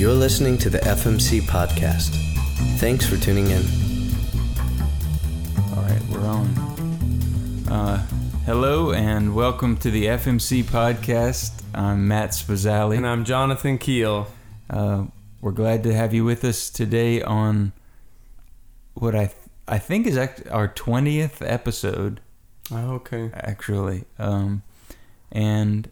You're listening to the FMC podcast. Thanks for tuning in. All right, we're on. Uh, hello and welcome to the FMC podcast. I'm Matt Spazzali. And I'm Jonathan Keel. Uh, we're glad to have you with us today on what I th- I think is act- our twentieth episode, Oh, okay. actually. Um, and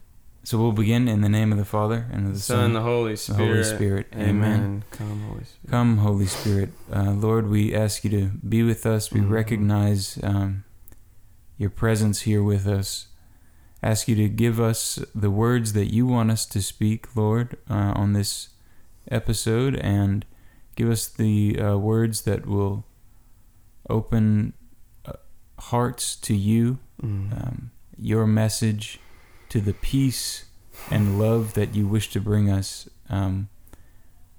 so we'll begin in the name of the Father and of the Son, Son, the Holy the Spirit. Holy Spirit. Amen. Amen. Come, Holy Spirit. Come, Holy Spirit. Uh, Lord, we ask you to be with us. We Mhm. recognize um, your presence here with us. Ask you to give us the words that you want us to speak, Lord, uh, on this episode, and give us the uh, words that will open uh, hearts to you, Mm. um, your message, to the peace and love that you wish to bring us. Um,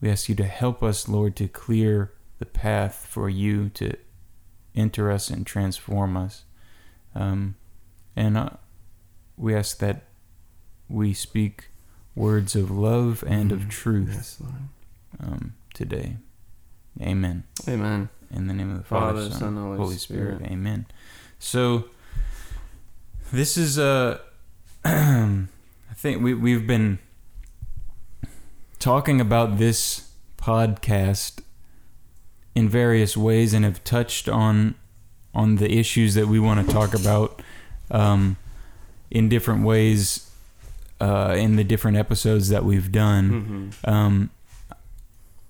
we ask you to help us, Lord, to clear the path for you to enter us and transform us. Um, and uh, we ask that we speak words of love and of Mhm. truth Yes, um, today. Amen. Amen. In the name of the Father, Father, Son, Son, Holy, Spirit. Amen. So this is a. I think we we've been talking about this podcast in various ways and have touched on on the issues that we want to talk about um, in different ways uh, in the different episodes that we've done. hmm Um,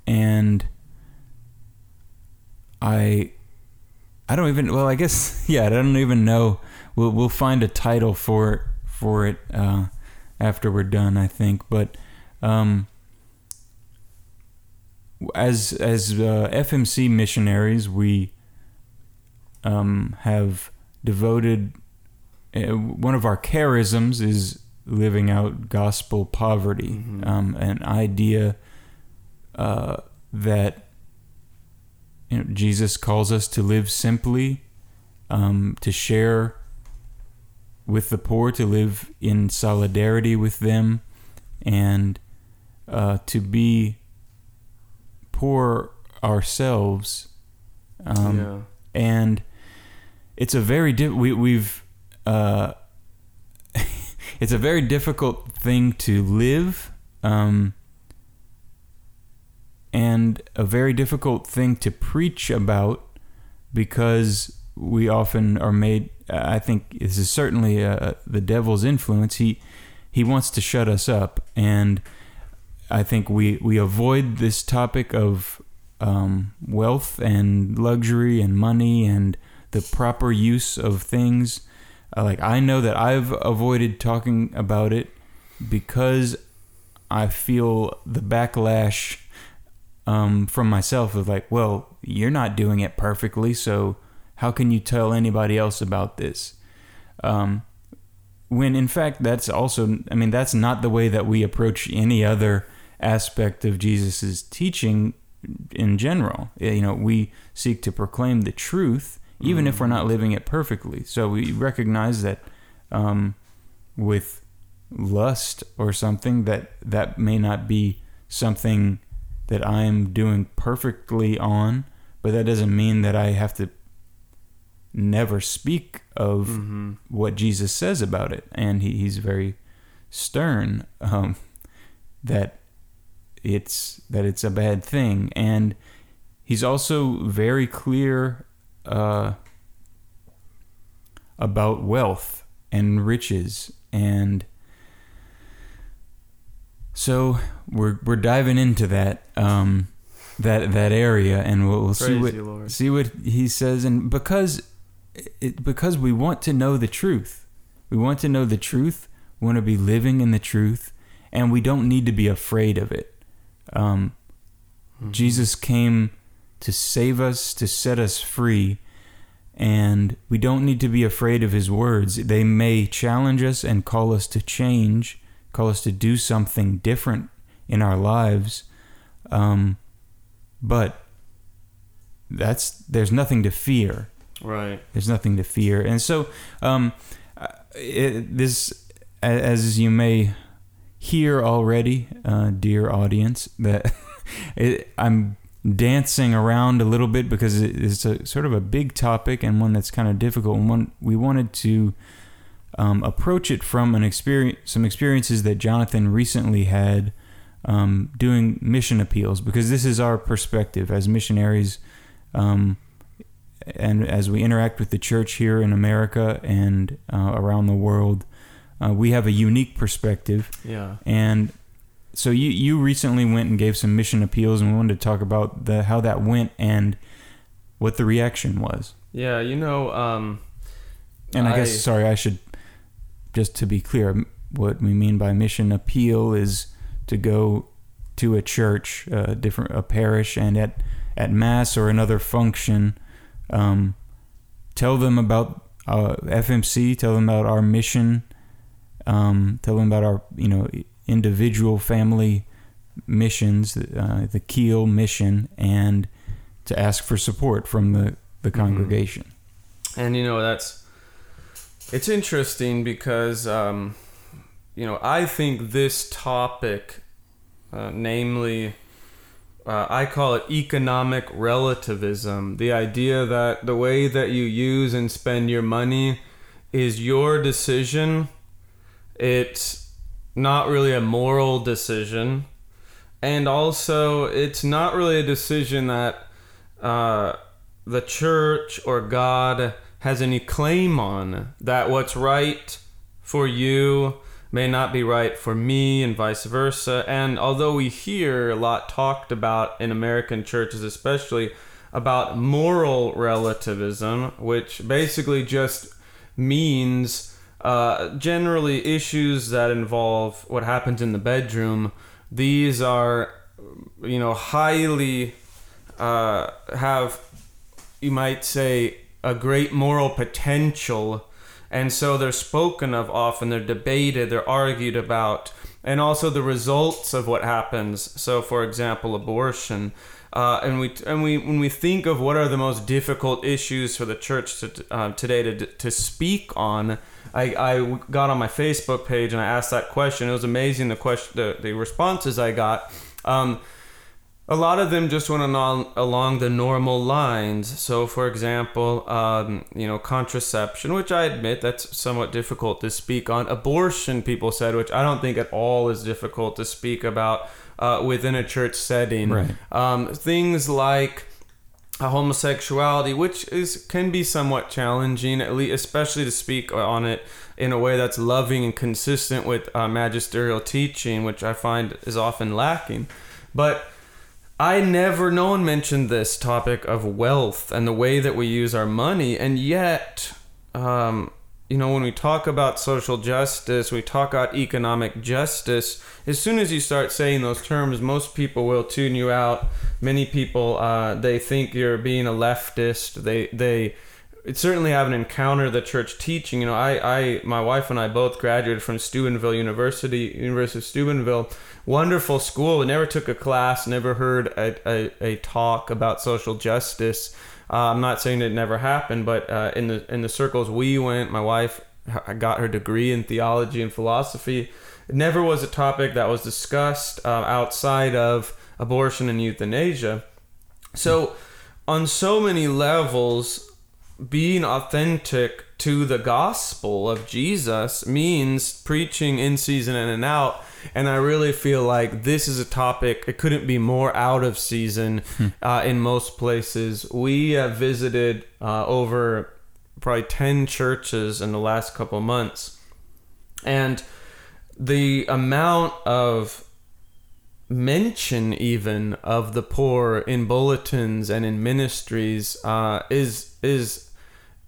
and I, I don't even. Well, I guess yeah. I don't even know. We'll we'll find a title for for it uh, after we're done. I think, but um, as as uh, FMC missionaries, we um, have devoted. Uh, one of our charisms is living out gospel poverty, Mhm. um, an idea uh, that you know, Jesus calls us to live simply, um, to share with the poor, to live in solidarity with them, and uh, to be poor ourselves. Um, yeah. and it's a very di- we we've uh, it's a very difficult thing to live um, and a very difficult thing to preach about because we often are made I think this is certainly uh, the devil's influence he he wants to shut us up and I think we we avoid this topic of um, wealth and luxury and money and the proper use of things. Uh, like I know that I've avoided talking about it because I feel the backlash um, from myself of like, well, you're not doing it perfectly, so how can you tell anybody else about this? Um, when in fact that's also, I mean, that's not the way that we approach any other aspect of Jesus's teaching in general. You know, we seek to proclaim the truth, even if we're not living it perfectly. So we recognize that um, with lust or something that that may not be something that I'm doing perfectly on, but that doesn't mean that I have to never speak of hmm what Jesus says about it, and he, he's very stern um, that it's that it's a bad thing, and he's also very clear uh, about wealth and riches, and so we're we're diving into that um, that that area, and we'll, we'll see what Lord. see what he says. And because it, because we want to know the truth. We want to know the truth we want to be living in the truth and we don't need to be afraid of it. Um, Mhm. jesus came to save us to set us free and we don't need to be afraid of his words. They may challenge us and call us to change call us to do something different in our lives um, but that's there's nothing to fear Right. there's nothing to fear and so um, uh, it, this as you may hear already uh, dear audience that it, I'm dancing around a little bit because it is a sort of a big topic and one that's kind of difficult. And one we wanted to um, approach it from an experience, some experiences that Jonathan recently had um, doing mission appeals, because this is our perspective as missionaries, um, and as we interact with the church here in America and uh, around the world. Uh, we have a unique perspective, Yeah. and so you you recently went and gave some mission appeals, and we wanted to talk about the how that went and what the reaction was. Yeah, you know, um, And I, I- guess sorry, I should just to be clear, what we mean by mission appeal is to go to a church, a different a parish, and at at mass or another function, um, tell them about uh, FMC, tell them about our mission, um, tell them about our you know individual family missions, uh, the Keel mission, and to ask for support from the the Mhm. congregation. and you know that's it's interesting because um, you know I think this topic, uh, namely, uh, I call it economic relativism. The idea that the way that you use and spend your money is your decision. It's not really a moral decision. And also, it's not really a decision that uh, the church or God has any claim on. That what's right for you may not be right for me, and vice versa. And although we hear a lot talked about in American churches, especially about moral relativism, which basically just means uh, generally issues that involve what happens in the bedroom. These are, you know, highly uh, have, you might say, a great moral potential. And so they're spoken of often, they're debated, they're argued about, and also the results of what happens. So, for example, abortion. Uh, and we and we when we think of what are the most difficult issues for the church to, uh, today to, to speak on, I, I got on my Facebook page and I asked that question. It was amazing the question the, the responses I got. Um, a lot of them just went along along the normal lines. So, for example, um, you know, contraception, which I admit that's somewhat difficult to speak on. Abortion, people said, which I don't think at all is difficult to speak about uh, within a church setting. Right. Um, things like homosexuality, which is can be somewhat challenging, at least especially to speak on it in a way that's loving and consistent with uh, magisterial teaching, which I find is often lacking. But I never, no one mentioned this topic of wealth and the way that we use our money, and yet, um, you know, when we talk about social justice, we talk about economic justice. As soon as you start saying those terms, most people will tune you out. Many people, uh, they think you're being a leftist. They, they, certainly haven't encountered the church teaching. You know, I, I, my wife and I both graduated from Steubenville University, University of Steubenville. Wonderful school. We never took a class, never heard a, a, a talk about social justice. Uh, I'm not saying it never happened, but uh, in the in the circles we went, my wife got her degree in theology and philosophy. It never was a topic that was discussed uh, outside of abortion and euthanasia. So, on so many levels, being authentic to the gospel of Jesus means preaching in season and in out. And I really feel like this is a topic, it couldn't be more out of season uh, in most places. We have visited uh, over probably 10 churches in the last couple months. And the amount of mention even of the poor in bulletins and in ministries uh, is is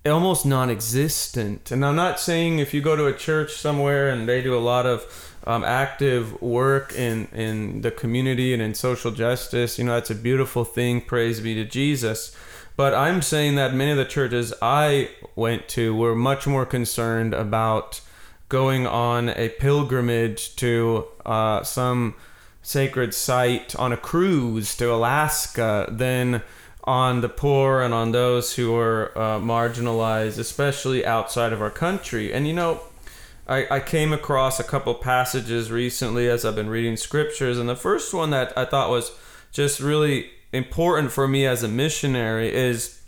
almost non-existent. And I'm not saying if you go to a church somewhere and they do a lot of um, active work in in the community and in social justice, you know, that's a beautiful thing. Praise be to Jesus. But I'm saying that many of the churches I went to were much more concerned about going on a pilgrimage to uh, some sacred site on a cruise to Alaska than on the poor and on those who are uh, marginalized, especially outside of our country. And you know, I, I came across a couple passages recently as I've been reading scriptures, and the first one that I thought was just really important for me as a missionary is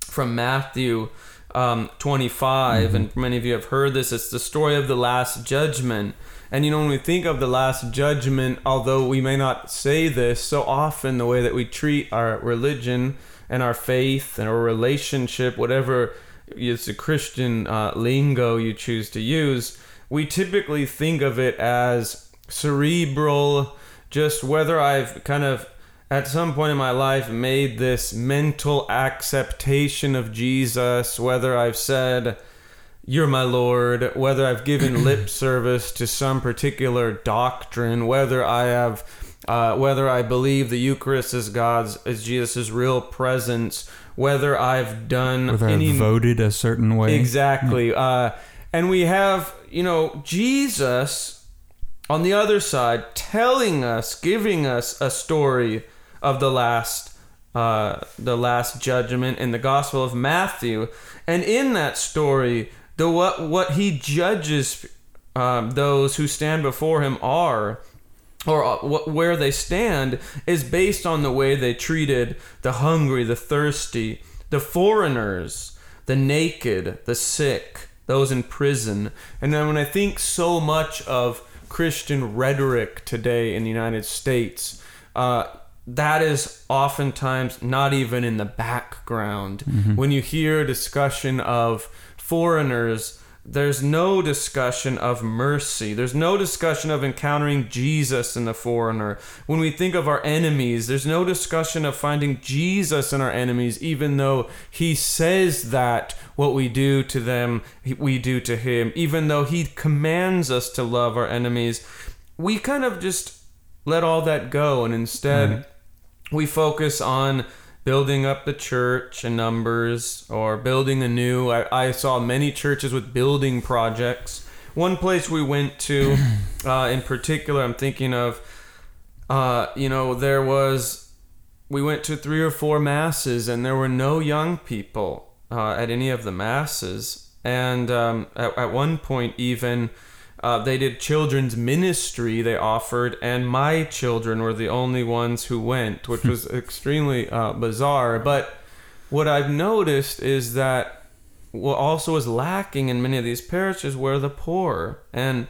from Matthew um, 25, and many of you have heard this. It's the story of the Last Judgment. And you know, when we think of the Last Judgment, although we may not say this, so often the way that we treat our religion and our faith and our relationship, whatever is the Christian uh, lingo you choose to use, we typically think of it as cerebral, just whether I've kind of at some point in my life made this mental acceptation of Jesus, whether I've said, You're my Lord, whether I've given lip service to some particular doctrine, whether I have. Uh, whether I believe the Eucharist is God's, is Jesus' real presence, whether I've done Whether any I voted a certain way. Exactly. Uh, and we have, you know, Jesus on the other side telling us, giving us a story of the last, uh, the last judgment in the Gospel of Matthew, and in that story, the what what he judges um, those who stand before him are or uh, what, where they stand is based on the way they treated the hungry, the thirsty, the foreigners, the naked, the sick, those in prison. And then when I think so much of Christian rhetoric today in the United States, uh, that is oftentimes not even in the background. When you hear a discussion of foreigners, there's no discussion of mercy. There's no discussion of encountering Jesus in the foreigner. When we think of our enemies, there's no discussion of finding Jesus in our enemies, even though he says that what we do to them, we do to him, even though he commands us to love our enemies. We kind of just let all that go and instead mm-hmm. we focus on building up the church in numbers or building a new I, I saw many churches with building projects. One place we went to uh, in particular i'm thinking of uh, you know there was we went to three or four masses and there were no young people uh, at any of the masses. And um, at, at one point even uh, they did children's ministry they offered and my children were the only ones who went which was extremely uh, bizarre. But what i've noticed is that what also is lacking in many of these parishes were the poor. And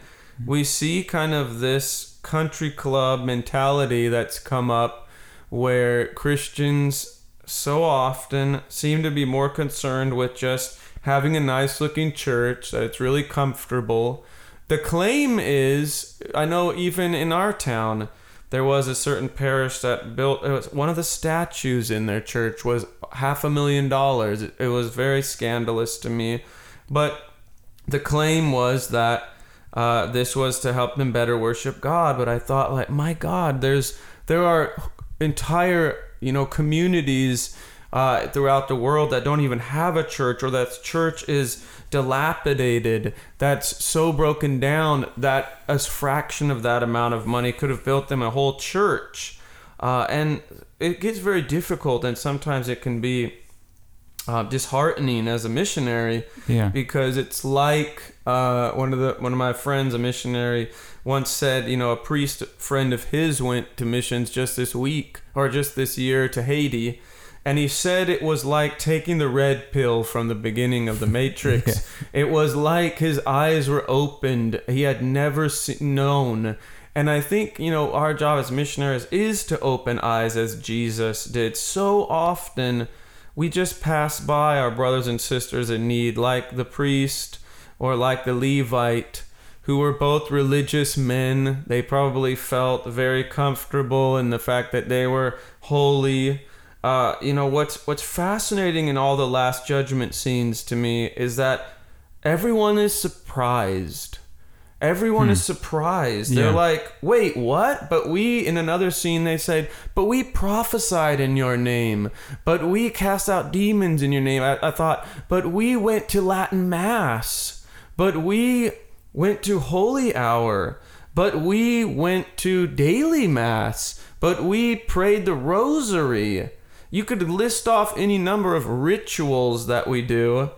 we see kind of this country club mentality that's come up where christians so often seem to be more concerned with just having a nice looking church that it's really comfortable the claim is, I know even in our town, there was a certain parish that built it was one of the statues in their church was half a million dollars. It, was very scandalous to me, but the claim was that uh, this was to help them better worship God. But I thought, like, my God, there's there are entire you know communities uh, throughout the world that don't even have a church or that church is dilapidated that's so broken down that a fraction of that amount of money could have built them a whole church uh, and it gets very difficult and sometimes it can be uh, disheartening as a missionary Yeah. because it's like uh, one of the one of my friends, a missionary, once said, you know, a priest friend of his went to missions just this week or just this year to Haiti, and he said it was like taking the red pill from the beginning of the Matrix. It was like his eyes were opened; he had never se- known. And I think, you know, our job as missionaries is to open eyes as Jesus did. So often we just pass by our brothers and sisters in need, like the priest or like the Levite, who were both religious men. They probably felt very comfortable in the fact that they were holy. Uh, you know what's what's fascinating in all the Last Judgment scenes to me is that everyone is surprised. Everyone is surprised. They're like, wait, what? But we, in another scene, they said, but we prophesied in your name. But we cast out demons in your name. I, I thought, but we went to Latin Mass. But we went to Holy Hour. But we went to daily Mass. But we prayed the Rosary. You could list off any number of rituals that we do,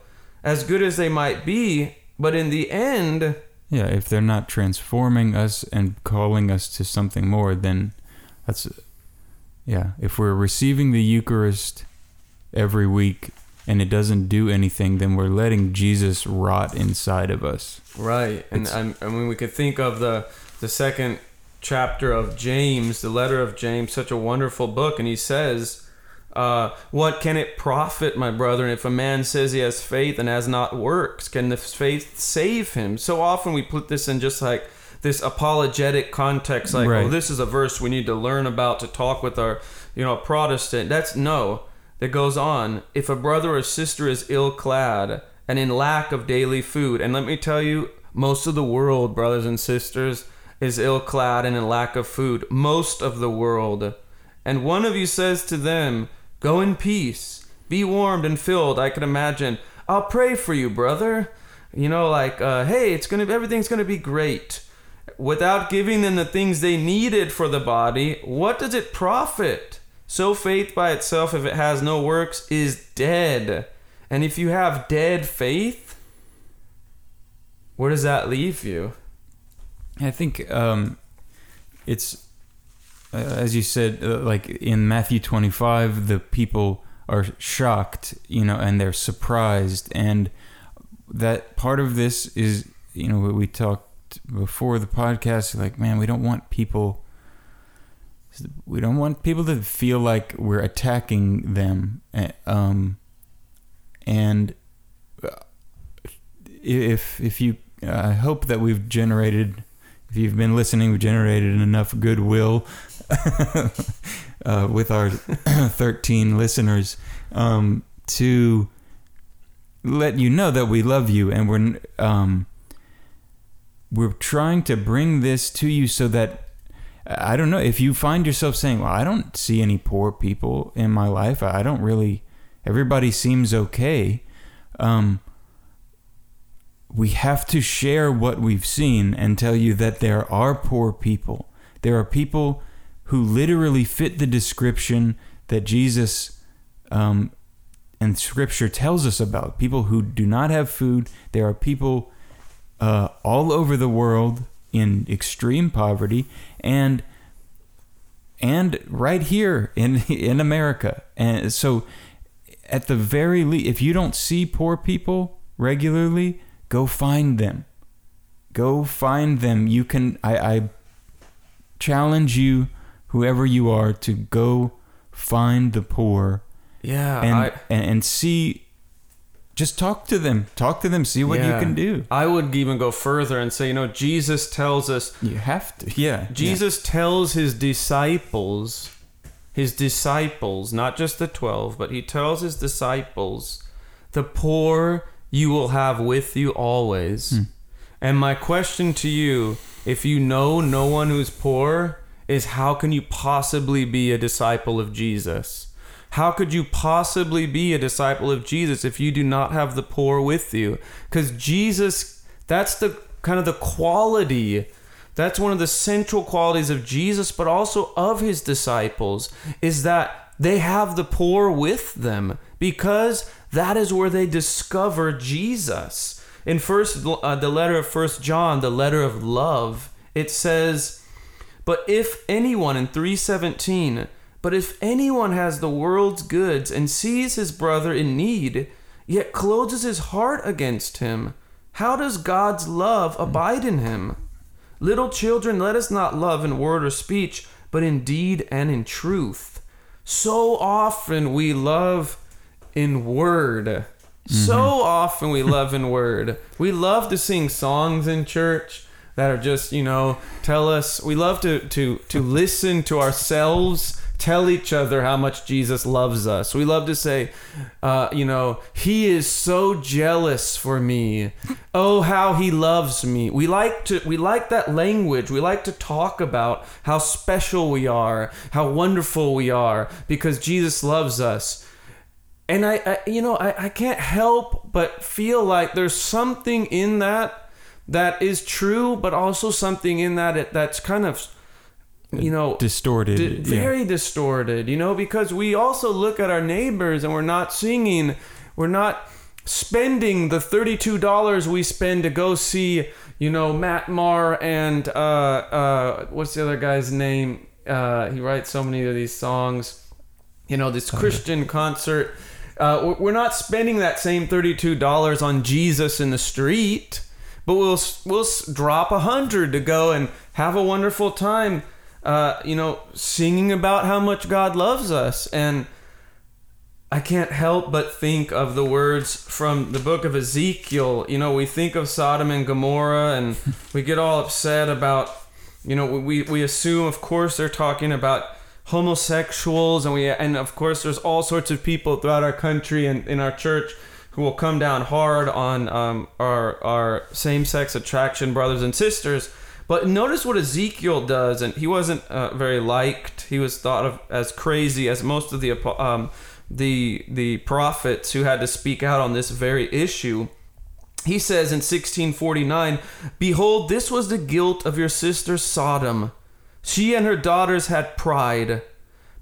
as good as they might be. But in the end, Yeah, if they're not transforming us and calling us to something more, then that's Yeah, if we're receiving the Eucharist every week and it doesn't do anything, then we're letting Jesus rot inside of us. Right, and It's- I mean, we could think of the the second chapter of James, the letter of James, such a wonderful book, and he says, uh, "What can it profit, my brethren, if a man says he has faith and has not works? Can the faith save him?" So often we put this in just like this apologetic context, like, Right. "Oh, this is a verse we need to learn about to talk with our, you know, Protestant." That's no. That goes on. If a brother or sister is ill clad and in lack of daily food, and let me tell you, most of the world, brothers and sisters, is ill clad and in lack of food. Most of the world. And one of you says to them, Go in peace, be warmed and filled. I can imagine, I'll pray for you, brother. You know, like, uh, hey, it's gonna, everything's gonna be great. Without giving them the things they needed for the body, what does it profit? So faith by itself, if it has no works, is dead. And if you have dead faith, where does that leave you? I think um, it's uh, as you said, uh, like in Matthew 25, the people are shocked, you know, and they're surprised, and that part of this is, you know, we talked before the podcast, like, man, we don't want people. We don't want people to feel like we're attacking them, uh, um, and uh, if if you, I hope that we've generated if you've been listening, we've generated enough goodwill uh, with our 13 listeners um, to let you know that we love you and we're um, we're trying to bring this to you so that I don't know if you find yourself saying, "Well, I don't see any poor people in my life. I don't really. Everybody seems okay." Um, we have to share what we've seen and tell you that there are poor people. There are people who literally fit the description that Jesus um, and Scripture tells us about. People who do not have food. There are people uh, all over the world in extreme poverty, and and right here in in America. And so, at the very least, if you don't see poor people regularly, go find them. Go find them. You can. I, I challenge you, whoever you are, to go find the poor Yeah, and I, and, and see. Just talk to them. Talk to them. See what you can do. I would even go further and say, you know, Jesus tells us You have to. Yeah. Jesus tells his disciples, his disciples, not just the 12, but he tells his disciples, the poor you will have with you always. Hmm. And my question to you, if you know no one who's poor, is how can you possibly be a disciple of Jesus? How could you possibly be a disciple of Jesus if you do not have the poor with you? Because Jesus, that's the kind of the quality that's one of the central qualities of Jesus, but also of his disciples, is that they have the poor with them because that is where they discover Jesus. In first, uh, the letter of First John, the letter of love, it says, "But if anyone in three seventeen, but if anyone has the world's goods and sees his brother in need, yet closes his heart against him, how does God's love abide in him?" Little children, let us not love in word or speech, but in deed and in truth. So often we love in word. So often we love in word. We love to sing songs in church that are just, you know, tell us we love to to to listen to ourselves tell each other how much Jesus loves us. We love to say, uh, you know, he is so jealous for me. Oh, how he loves me. We like to we like that language. We like to talk about how special we are, how wonderful we are because Jesus loves us. And I, I you know, I, I can't help but feel like there's something in that that is true, but also something in that it, that's kind of you know distorted. di- yeah. very distorted, you know, because we also look at our neighbors and we're not singing, we're not spending the $32 we spend to go see, you know, Matt Maher and uh, uh, what's the other guy's name? uh, he writes so many of these songs. You know, this Christian concert. Uh, we're- not spending that same thirty-two dollars on Jesus in the street, but we'll we'll drop a hundred to go and have a wonderful time. Uh, you know, singing about how much God loves us and. I can't help but think of the words from the book of Ezekiel. You know, we think of Sodom and Gomorrah and we get all upset about, you know, we, we assume, of course, they're talking about homosexuals and we and of course there's all sorts of people throughout our country and in our church who will come down hard on um, our our same-sex attraction brothers and sisters. But notice what Ezekiel does and he wasn't uh, very liked. He was thought of as crazy as most of the um, the the prophets who had to speak out on this very issue. He says in 1649 behold this was the guilt of your sister sodom she and her daughters had pride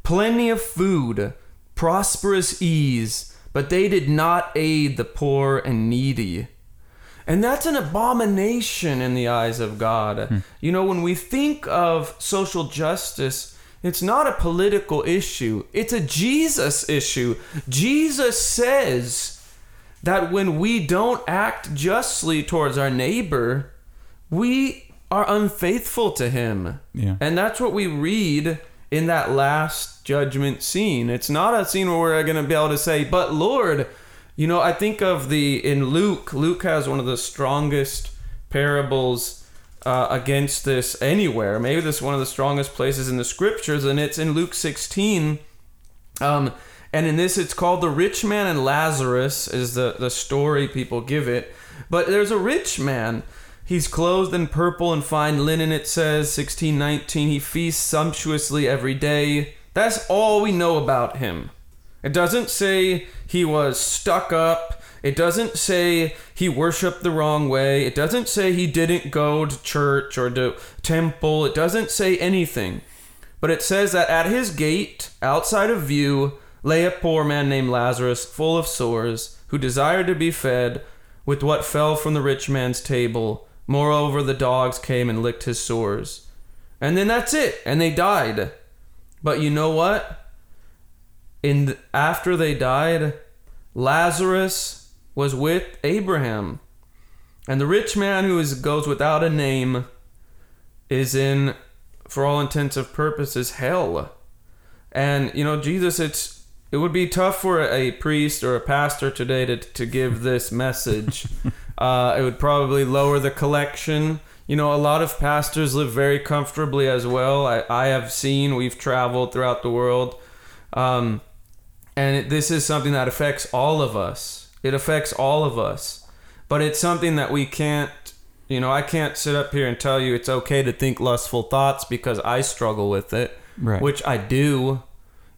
plenty of food prosperous ease but they did not aid the poor and needy and that's an abomination in the eyes of God. Hmm. You know, when we think of social justice, it's not a political issue, it's a Jesus issue. Jesus says that when we don't act justly towards our neighbor, we are unfaithful to him. Yeah. And that's what we read in that last judgment scene. It's not a scene where we're going to be able to say, but Lord, you know, I think of the, in Luke, Luke has one of the strongest parables uh, against this anywhere. Maybe this is one of the strongest places in the scriptures, and it's in Luke 16. Um, and in this, it's called the rich man and Lazarus, is the, the story people give it. But there's a rich man. He's clothed in purple and fine linen, it says, 1619. He feasts sumptuously every day. That's all we know about him. It doesn't say he was stuck up. It doesn't say he worshiped the wrong way. It doesn't say he didn't go to church or to temple. It doesn't say anything. But it says that at his gate, outside of view, lay a poor man named Lazarus, full of sores, who desired to be fed with what fell from the rich man's table. Moreover, the dogs came and licked his sores. And then that's it, and they died. But you know what? In the, after they died, Lazarus was with Abraham. And the rich man who is, goes without a name is in, for all intents and purposes, hell. And you know, Jesus, it's it would be tough for a priest or a pastor today to to give this message. uh, it would probably lower the collection. You know, a lot of pastors live very comfortably as well. I, I have seen, we've traveled throughout the world. Um, and it, this is something that affects all of us. It affects all of us. But it's something that we can't, you know, I can't sit up here and tell you it's okay to think lustful thoughts because I struggle with it, Right. which I do.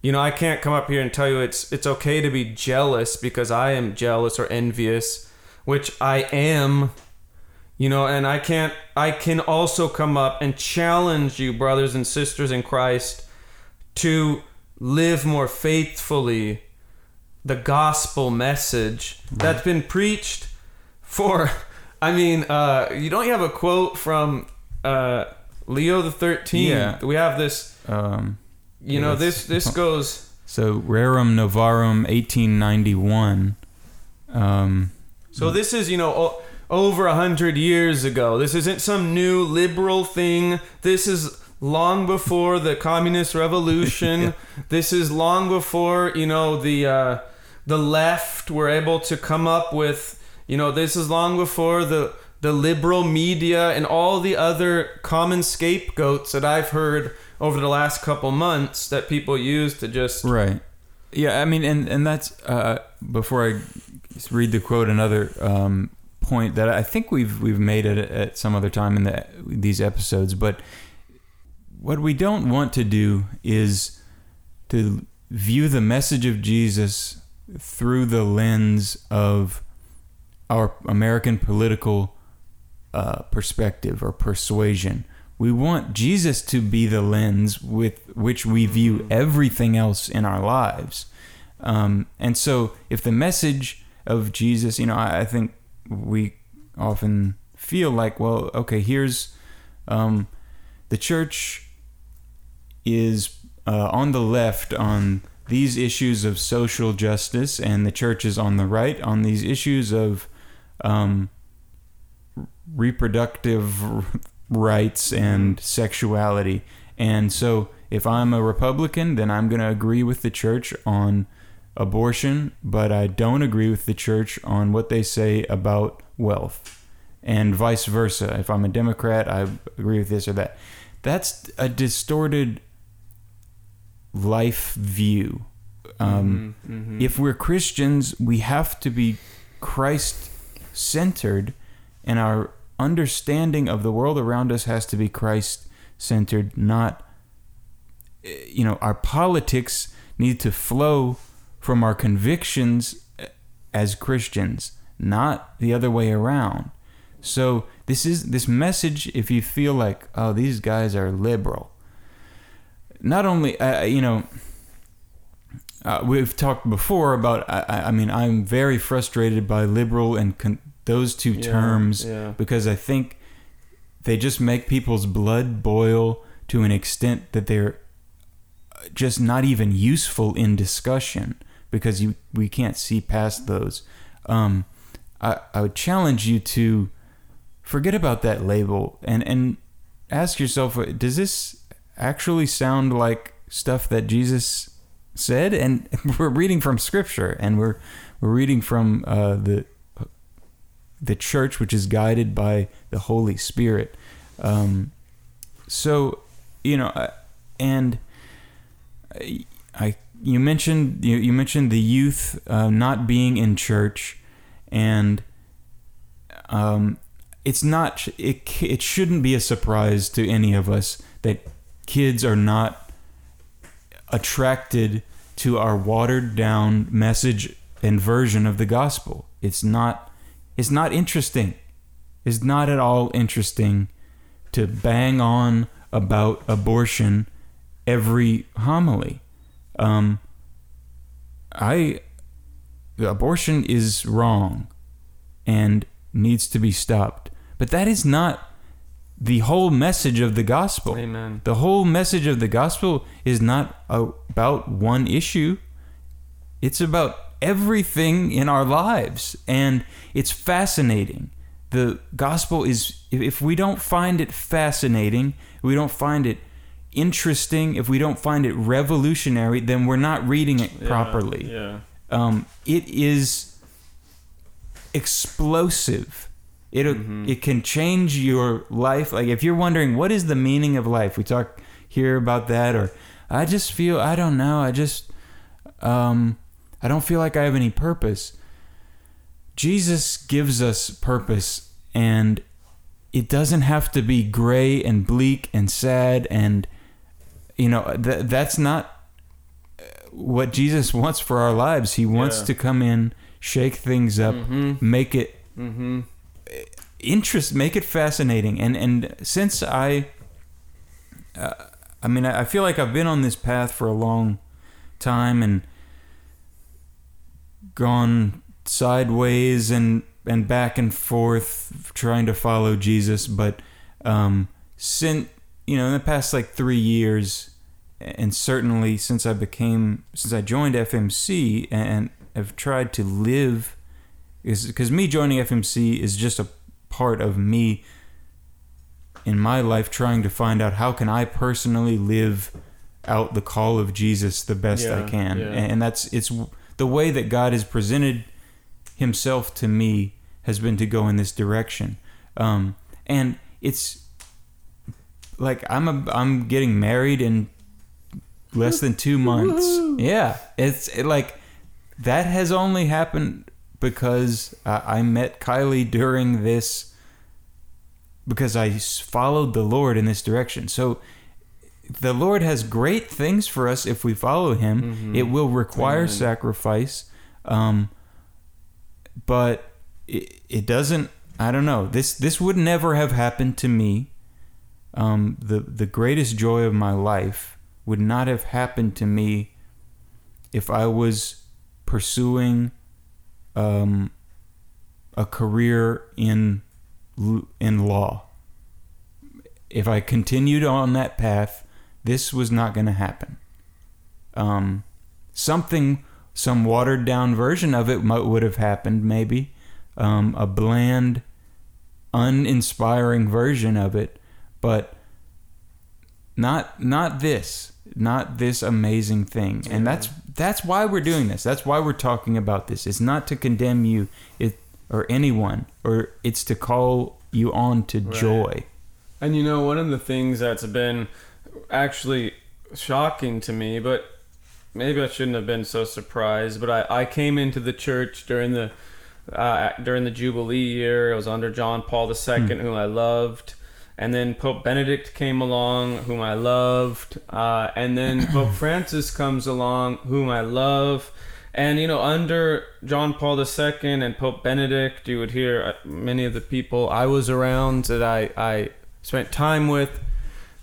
You know, I can't come up here and tell you it's it's okay to be jealous because I am jealous or envious, which I am. You know, and I can't I can also come up and challenge you brothers and sisters in Christ to live more faithfully the gospel message that's been preached for I mean, uh you don't have a quote from uh Leo the 13th. Yeah. We have this Um, you know, this this goes so Rerum Novarum, 1891. Um, So this is, you know, o- over a hundred years ago. This isn't some new liberal thing. This is long before the communist revolution. This is long before, you know, the uh, the left were able to come up with, you know, this is long before the the liberal media and all the other common scapegoats that I've heard over the last couple months that people use to just Right. Yeah, I mean, and and that's uh, before I read the quote. Another um, point that I think we've we've made it at some other time in the, these episodes, but what we don't want to do is to view the message of Jesus through the lens of our American political uh, perspective or persuasion. We want Jesus to be the lens with which we view everything else in our lives. Um, and so, if the message of Jesus, you know, I, I think we often feel like, well, okay, here's um, the church is uh, on the left on these issues of social justice, and the church is on the right on these issues of um, reproductive rights and sexuality. And so, if I'm a Republican, then I'm going to agree with the church on abortion, but I don't agree with the church on what they say about wealth, and vice versa. If I'm a Democrat, I agree with this or that. That's a distorted life view. Um, Mhm, mhm. If we're Christians, we have to be Christ centered, and our understanding of the world around us has to be Christ centered, not, you know, our politics need to flow from our convictions as Christians, not the other way around. So this is this message. If you feel like, oh, these guys are liberal, not only uh, you know uh, we've talked before about I, I I mean i'm very frustrated by liberal and con- those two Yeah, terms yeah. because i think they just make people's blood boil to an extent that they're just not even useful in discussion because you we can't see past those um, I, I would challenge you to forget about that label and and ask yourself uh, does this actually sound like stuff that Jesus said and we're reading from scripture and we're we're reading from uh, the the church which is guided by the Holy Spirit. Um, so you know I- and I, I you mentioned you, you mentioned the youth uh, not being in church and um, it's not it, it shouldn't be a surprise to any of us that kids are not attracted to our watered down message and version of the gospel. It's not it's not interesting it's not at all interesting to bang on about abortion every homily um i abortion is wrong and needs to be stopped. But that is not the whole message of the gospel. Amen. The whole message of the gospel is not about one issue. It's about everything in our lives and it's fascinating. The gospel is if- we don't find it fascinating, we don't find it interesting, if we don't find it revolutionary, then we're not reading it Yeah, properly Yeah. um, it is explosive. It Mhm. it can change your life. Like if you're wondering what is the meaning of life, we talk here about that. Or I just feel I don't know. I just um, I don't feel like I have any purpose. Jesus gives us purpose, and it doesn't have to be gray and bleak and sad and you know th- that's not uh, what Jesus wants for our lives. He wants Yeah. to come in, shake things up, Mm-hmm. make it Mm-hmm. interest, make it fascinating. And and since I, uh, I mean, I I feel like I've been on this path for a long time and gone sideways and and back and forth trying to follow Jesus, but um, since you know in the past like three years, and certainly since I became since I joined FMC and have tried to live is because me joining FMC is just a part of me in my life trying to find out how can I personally live out the call of Jesus the best I can yeah. and that's it's the way that God has presented himself to me has been to go in this direction. Um, and it's like I'm a, I'm getting married in less than 2 months. Yeah it's it, like that has only happened because uh, I met Kylie during this because I followed the Lord in this direction. So the Lord has great things for us if we follow Him. Mhm. It will require Amen. sacrifice, um, but it, it doesn't. I don't know. This this would never have happened to me. Um, the the greatest joy of my life would not have happened to me if I was pursuing um, a career in in law. If I continued on that path, this was not going to happen. Um, something, some watered down version of it might, would have happened, maybe. Um, a bland, uninspiring version of it, but not not this, not this amazing thing. And that's that's why we're doing this. That's why we're talking about this. It's not to condemn you, it or anyone, or it's to call you on to Right. joy. And you know, one of the things that's been actually shocking to me, but maybe I shouldn't have been so surprised. But I, I came into the church during the uh, during the Jubilee year. It was under John Paul II, whom I loved. And then Pope Benedict came along, whom I loved. Uh, and then Pope Francis comes along, whom I love. And, you know, under John Paul II and Pope Benedict, you would hear uh, many of the people I was around that I, I spent time with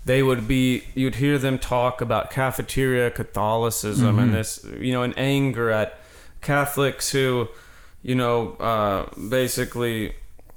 they would be you'd hear them talk about cafeteria Catholicism and this you know an anger at Catholics who you know uh, basically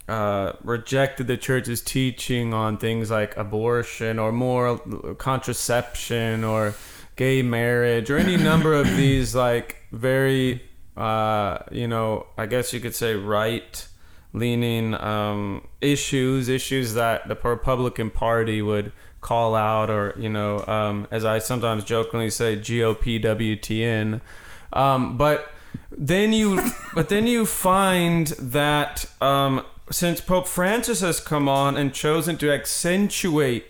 uh, rejected the church's teaching on things like abortion or moral contraception or gay marriage or any number of these like very uh, you know I guess you could say right leaning um, issues, issues that the Republican Party would call out, or you know, um, as I sometimes jokingly say, gopwtn Um, but then you, but then you find that um, since Pope Francis has come on and chosen to accentuate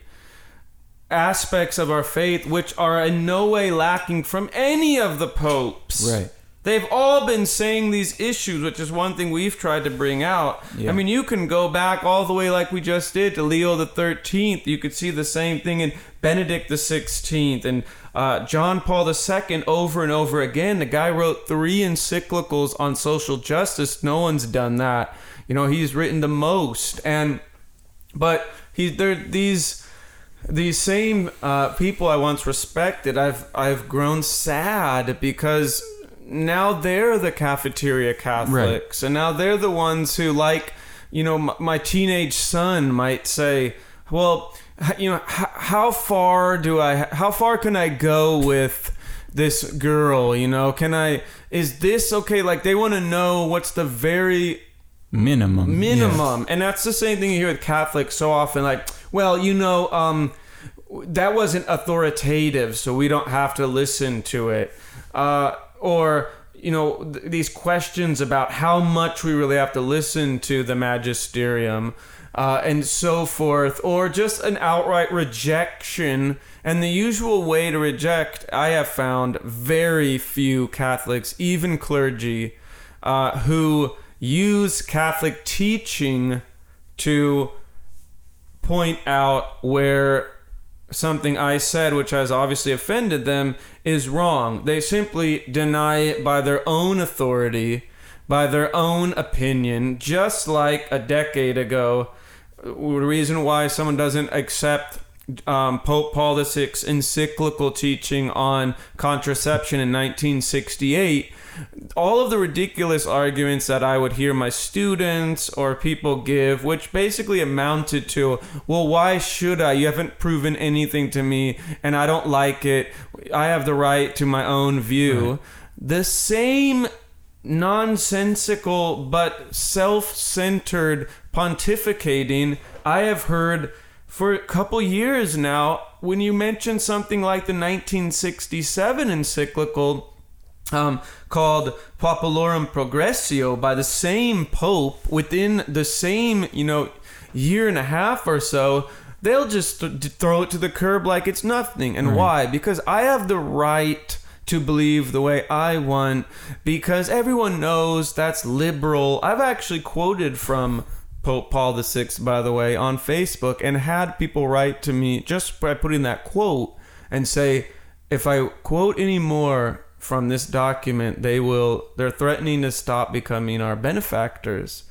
aspects of our faith which are in no way lacking from any of the popes. Right. They've all been saying these issues, which is one thing we've tried to bring out. Yeah. I mean, you can go back all the way, like we just did, to Leo the Thirteenth. You could see the same thing in Benedict the Sixteenth and uh, John Paul II over and over again. The guy wrote three encyclicals on social justice. No one's done that. You know, he's written the most, and but he there these these same uh, people I once respected, I've I've grown sad because now they're the cafeteria Catholics, and now they're the ones who like, you know, my, my teenage son might say, well, you know, h- how far do I, how far can I go with this girl? You know, can I? Is this okay? Like they want to know what's the very Minimum. minimum and that's the same thing you hear with catholics so often like well you know um that wasn't authoritative so we don't have to listen to it uh or you know th- these questions about how much we really have to listen to the magisterium uh, and so forth, or just an outright rejection. And the usual way to reject, I have found very few Catholics, even clergy, uh, who use Catholic teaching to point out where something I said, which has obviously offended them, is wrong. They simply deny it by their own authority, by their own opinion, just like a decade ago. Uh, the reason why someone doesn't accept um, Pope Paul VI's encyclical teaching on contraception in 1968 all of the ridiculous arguments that I would hear my students or people give, which basically amounted to, well, why should I? You haven't proven anything to me, and I don't like it. I have the right to my own view. The same nonsensical but self centered pontificating I have heard for a couple years now when you mention something like the 1967 encyclical um, called Populorum Progressio by the same pope within the same, you know, year and a half or so, they'll just th- throw it to the curb like it's nothing. And why? Because I have the right to believe the way I want because everyone knows that's liberal. I've actually quoted from Pope Paul VI, by the way, on Facebook and had people write to me just by putting that quote and say, if I quote any more from this document, they will, they're threatening to stop becoming our benefactors.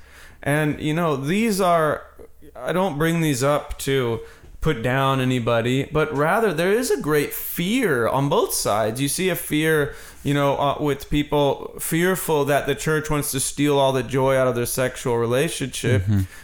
And, you know, these are, I don't bring these up to put down anybody, but rather there is a great fear on both sides. You see a fear you know, uh, with people fearful that the church wants to steal all the joy out of their sexual relationship.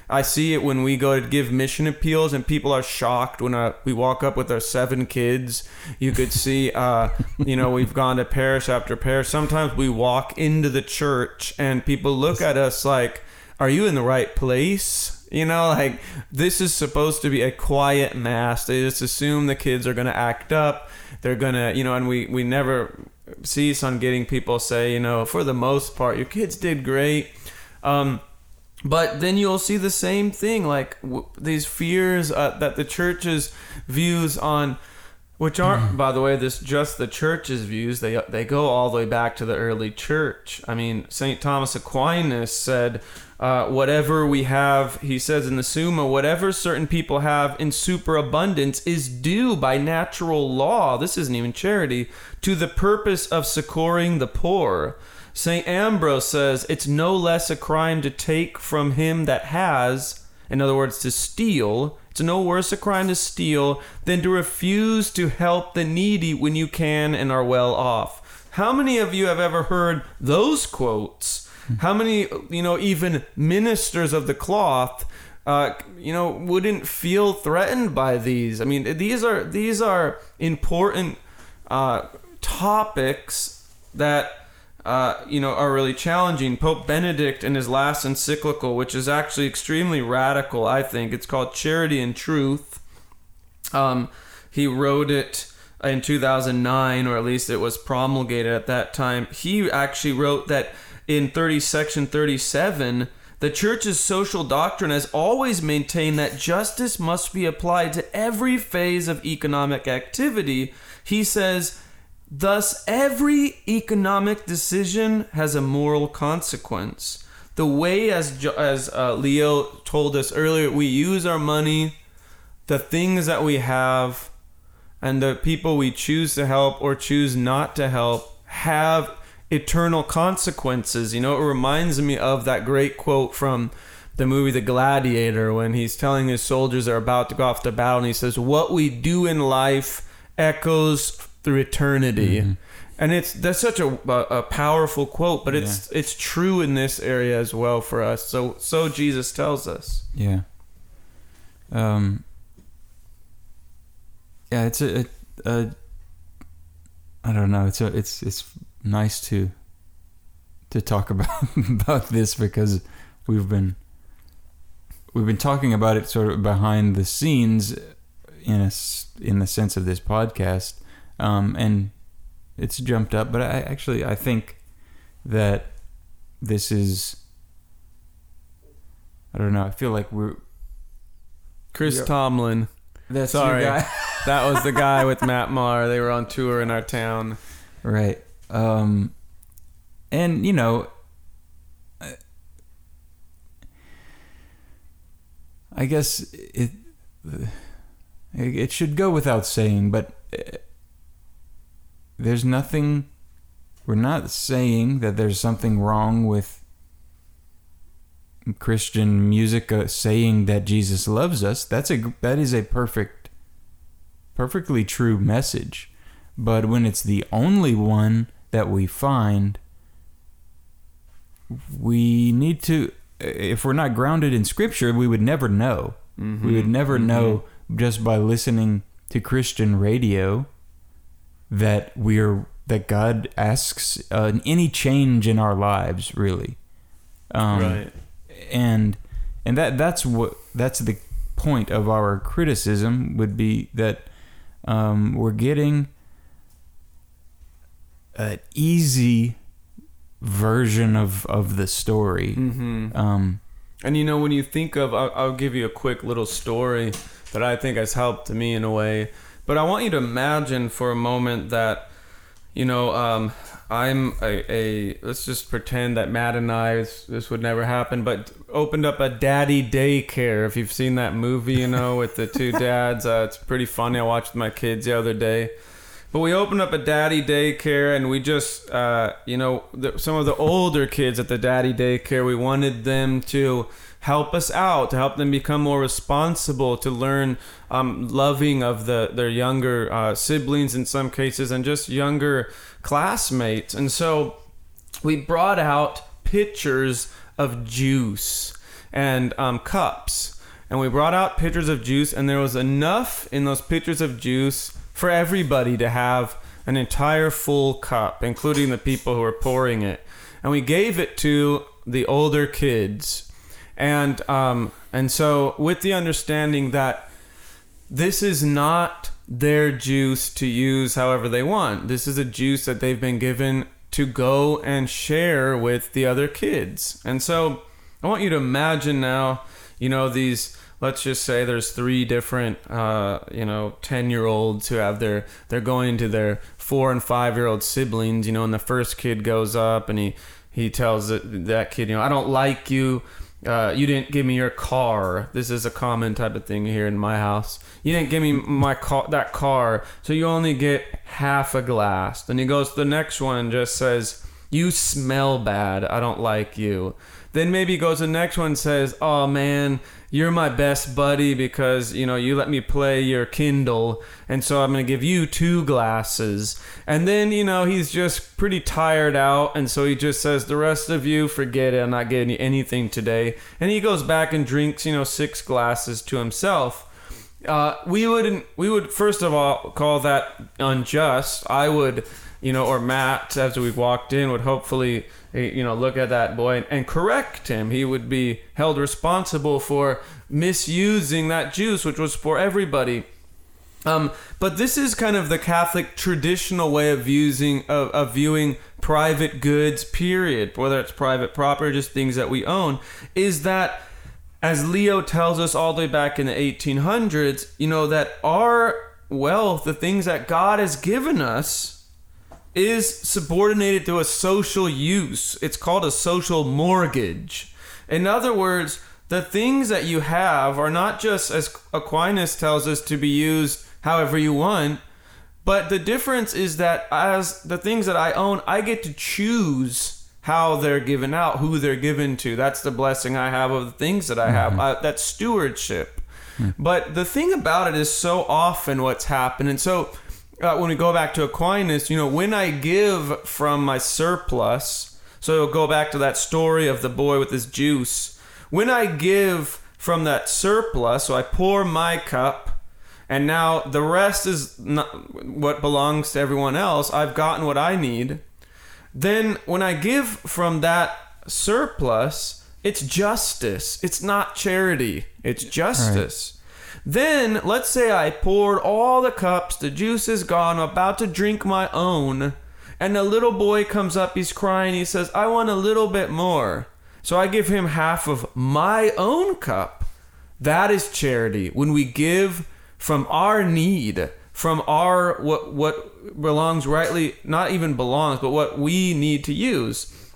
I see it when we go to give mission appeals, and people are shocked when uh, we walk up with our seven kids. You could see, uh, you know, we've gone to parish after parish. Sometimes we walk into the church, and people look at us like, "Are you in the right place?" You know, like this is supposed to be a quiet mass. They just assume the kids are going to act up. They're going to, you know, and we we never cease on getting people say, you know, for the most part, your kids did great. Um, but then you'll see the same thing, like w- these fears uh, that the church's views on, which aren't, by the way, this just the church's views. They they go all the way back to the early church. I mean, Saint Thomas Aquinas said, uh, "Whatever we have," he says in the Summa, "whatever certain people have in superabundance is due by natural law. This isn't even charity to the purpose of succoring the poor." St. Ambrose says it's no less a crime to take from him that has, in other words, to steal. It's no worse a crime to steal than to refuse to help the needy when you can and are well off. How many of you have ever heard those quotes? How many, you know, even ministers of the cloth, uh, you know, wouldn't feel threatened by these? I mean, these are these are important uh, topics that uh, you know, are really challenging. Pope Benedict, in his last encyclical, which is actually extremely radical, I think, it's called Charity and Truth. Um, he wrote it in 2009, or at least it was promulgated at that time. He actually wrote that in 30 section 37. The church's social doctrine has always maintained that justice must be applied to every phase of economic activity. He says, Thus, every economic decision has a moral consequence. The way, as as uh, Leo told us earlier, we use our money, the things that we have, and the people we choose to help or choose not to help have eternal consequences. You know, it reminds me of that great quote from the movie The Gladiator when he's telling his soldiers they're about to go off to battle, and he says, "What we do in life echoes through eternity." And it's that's such a, a, powerful quote, but it's it's true in this area as well for us. So so Jesus tells us. Yeah. Um. Yeah, it's a, a, a. I don't know. It's a. It's it's nice to. To talk about about this because we've been. We've been talking about it sort of behind the scenes, in a s- in the sense of this podcast, um, and it's jumped up. But I actually I think that this is. I don't know. I feel like we're Chris Yeah. Tomlin. That's Sorry. guy. That was the guy with Matt Maher. They were on tour in our town. right. Um, and you know, I- guess it it should go without saying, but uh, there's nothing. We're not saying that there's something wrong with Christian music uh, saying that Jesus loves us. That's a that is a perfect, perfectly true message. But when it's the only one that we find, we need to. If we're not grounded in Scripture, we would never know. We would never know just by listening to Christian radio that we're that God asks uh, any change in our lives, really. Um, right. and and that that's what that's the point of our criticism would be that um, we're getting an easy version of of the story. Mm-hmm. Um, And you know, when you think of, I'll, I'll give you a quick little story that I think has helped me in a way. But I want you to imagine for a moment that, you know, um, I'm a, a, let's just pretend that Matt and I, this, this would never happen, but opened up a daddy daycare. If you've seen that movie, you know, with the two dads, uh, it's pretty funny. I watched with my kids the other day. But we opened up a daddy daycare, and we just, uh, you know, the, some of the older kids at the daddy daycare, we wanted them to help us out, to help them become more responsible, to learn um, loving of the their younger uh, siblings in some cases, and just younger classmates. And so we brought out pitchers of juice and um, cups. And we brought out pitchers of juice, and there was enough in those pitchers of juice for everybody to have an entire full cup, including the people who are pouring it. And we gave it to the older kids. And um, and so with the understanding that this is not their juice to use however they want. This is a juice that they've been given to go and share with the other kids. And so I want you to imagine now, you know, these let's just say there's three different uh, you know 10 year olds who have their they're going to their four and five year old siblings you know and the first kid goes up and he he tells that, kid you know i don't like you uh, you didn't give me your car. This is a common type of thing here in my house. You didn't give me my car, that car, so you only get half a glass. Then he goes to the next one and just says, "You smell bad. I don't like you." Then maybe goes to the next one and says, "Oh man, you're my best buddy because you know you let me play your Kindle, and so I'm gonna give you two glasses." And then you know he's just pretty tired out, and so he just says, "The rest of you, forget it. I'm not getting you anything today." And he goes back and drinks you know six glasses to himself. Uh, we wouldn't. We would first of all call that unjust. I would, you know, or Matt, as we walked in, would hopefully you know, look at that boy and, and, correct him. He would be held responsible for misusing that juice, which was for everybody. Um, but this is kind of the Catholic traditional way of using of, of viewing private goods. Period. Whether it's private property, just things that we own, is that as Leo tells us all the way back in the 1800s, you know that our wealth, the things that God has given us, is subordinated to a social use. It's called a social mortgage. In other words, the things that you have are not just, as Aquinas tells us, to be used however you want, but the difference is that as the things that I own, I get to choose how they're given out, who they're given to. That's the blessing I have of the things that I have. Mm-hmm. I, that's stewardship. Mm-hmm. But the thing about it is so often what's happened, and so uh, when we go back to Aquinas, you know, when I give from my surplus, so go back to that story of the boy with his juice. When I give from that surplus, so I pour my cup, and now the rest is what belongs to everyone else. I've gotten what I need. Then when I give from that surplus, it's justice. It's not charity. It's justice. Then, let's say I poured all the cups, the juice is gone, I'm about to drink my own, and a little boy comes up, he's crying, he says, I want a little bit more. So I give him half of my own cup. That is charity. When we give from our need, from our what what belongs rightly, not even belongs, but what we need to use.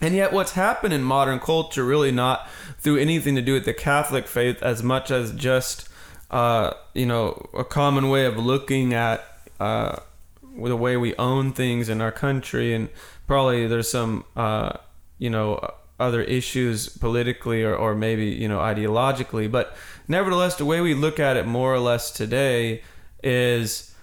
And yet, what's happened in modern culture really not through anything to do with the Catholic faith as much as just uh, you know, a common way of looking at uh, the way we own things in our country, and probably there's some, uh, you know, other issues politically or, or maybe you know ideologically, but nevertheless, the way we look at it more or less today is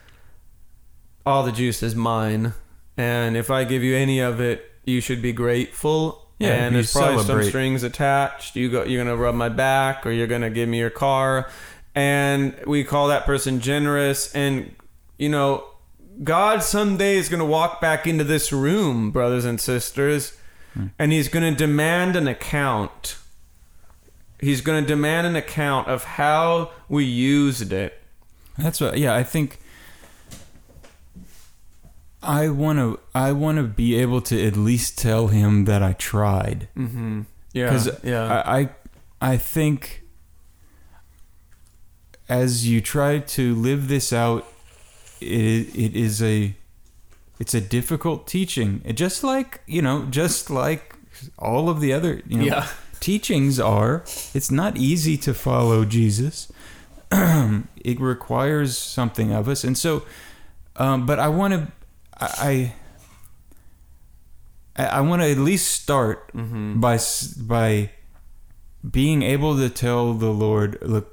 all the juice is mine, and if I give you any of it, you should be grateful yeah, and there's probably celebrate. some strings attached. You go, you're gonna rub my back, or you're gonna give me your car, and we call that person generous. And you know god someday is going to walk back into this room brothers and sisters hmm. and he's going to demand an account. He's going to demand an account of how we used it. That's what yeah i think i want to i want to be able to at least tell him that i tried. Mm-hmm. yeah because yeah. I, I i think as you try to live this out, it, it is a it's a difficult teaching. It just like you know, just like all of the other you know, yeah. teachings are. It's not easy to follow Jesus. it requires something of us, and so Um, but I want to, I, I, I want to at least start Mm-hmm. by by being able to tell the Lord, look,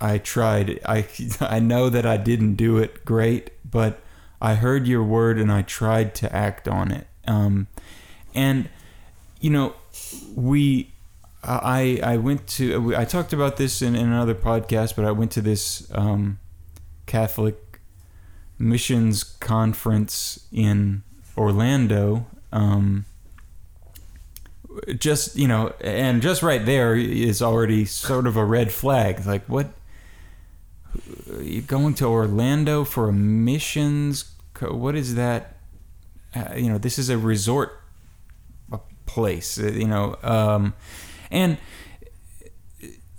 I tried. I I know that I didn't do it great, but I heard your word and I tried to act on it. Um, and you know, we. I I went to I talked about this in, in another podcast, but I went to this um, Catholic missions conference in Orlando. Um, just you know, and just right there is already sort of a red flag. Like, what? Going to Orlando for a missions? co- What is that? Uh, you know, this is a resort place. uh, You know, um, and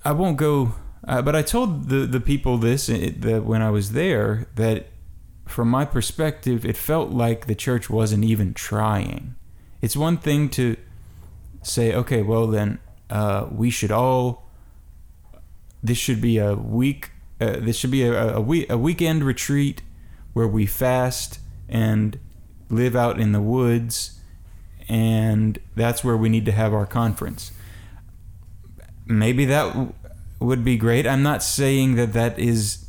I won't go. Uh, but I told the the people this uh, that when I was there that from my perspective, it felt like the church wasn't even trying. It's one thing to say, okay, well then uh, we should all. This should be a week. Uh, this should be a, a week a weekend retreat where we fast and live out in the woods, and that's where we need to have our conference. Maybe that w- would be great. I'm not saying that that is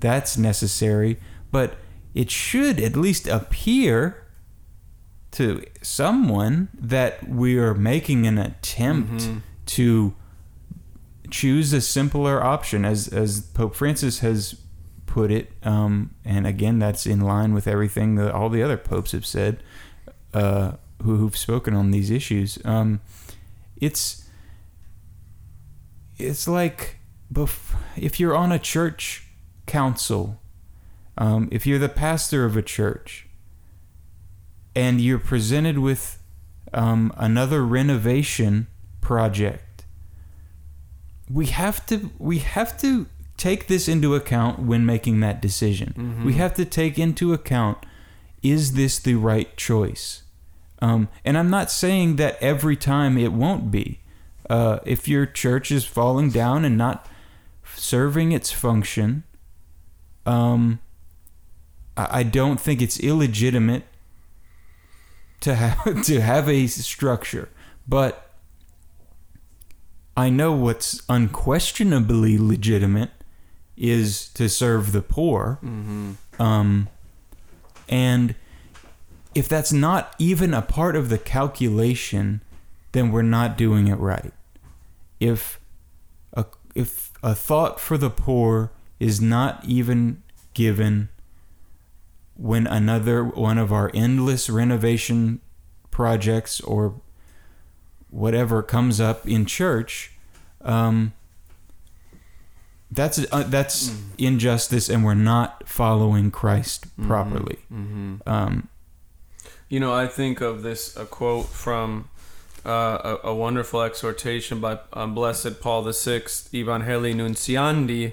that's necessary, but it should at least appear to someone that we are making an attempt Mm-hmm. to choose a simpler option as as Pope Francis has put it um, and again that's in line with everything that all the other popes have said uh, who, who've spoken on these issues. Um, it's it's like if you're on a church council um, if you're the pastor of a church and you're presented with um, another renovation project we have to we have to take this into account when making that decision. We have to take into account is this the right choice? Um, and i'm not saying that every time it won't be. Uh, if your church is falling down and not serving its function um, I I don't think it's illegitimate to have to have a structure, but I know what's unquestionably legitimate is to serve the poor. Mm-hmm. Um, and if that's not even a part of the calculation, then we're not doing it right. If a, if a thought for the poor is not even given when another one of our endless renovation projects or whatever comes up in church, um, that's uh, that's Mm. injustice, and we're not following Christ Mm-hmm. properly. Um, You know, I think of this a quote from uh, a, a wonderful exhortation by um, Blessed Paul VI, Evangelii Nuntiandi,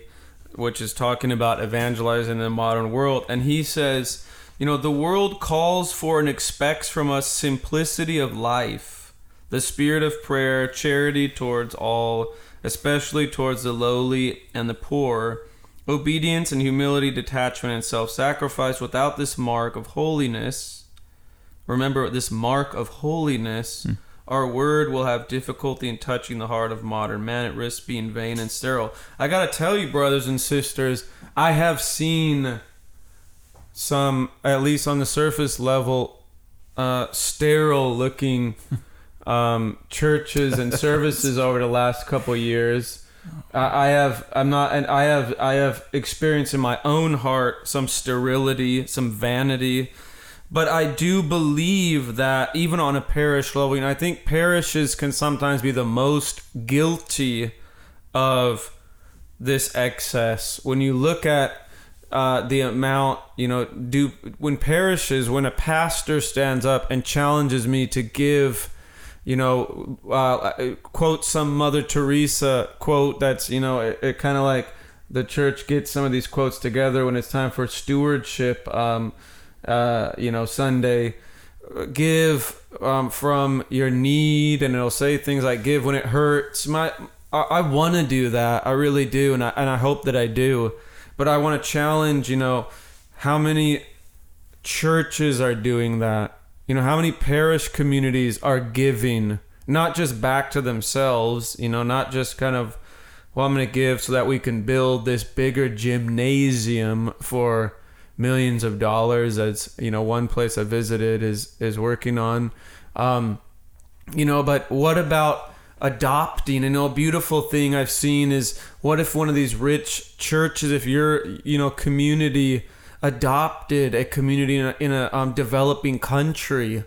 which is talking about evangelizing in the modern world. And he says, you know, the world calls for and expects from us simplicity of life, the spirit of prayer, charity towards all, especially towards the lowly and the poor, obedience and humility, detachment and self sacrifice. Without this mark of holiness, Remember this mark of holiness. Our word will have difficulty in touching the heart of modern man. It risks being vain and sterile. I gotta tell you, brothers and sisters, I have seen some, at least on the surface level, uh, sterile looking um, churches and services over the last couple years. I I have I'm not and I have I have experienced in my own heart some sterility, some vanity. But I do believe that even on a parish level, and I think parishes can sometimes be the most guilty of this excess. When you look at uh, the amount, you know, do when parishes, when a pastor stands up and challenges me to give, you know, uh, quote some Mother Teresa quote that's, you know, it, it kind of like the church gets some of these quotes together when it's time for stewardship. Um, uh, you know, Sunday, give um, from your need, and it'll say things like "give when it hurts." My, I, I want to do that. I really do, and I and I hope that I do. But I want to challenge. You know, how many churches are doing that? You know, how many parish communities are giving, not just back to themselves, you know, not just kind of, well, I'm going to give so that we can build this bigger gymnasium for millions of dollars as you know one place i visited is is working on. Um you know but what about adopting? And a beautiful thing i've seen is what if one of these rich churches if your you know community adopted a community in a, in a um, developing country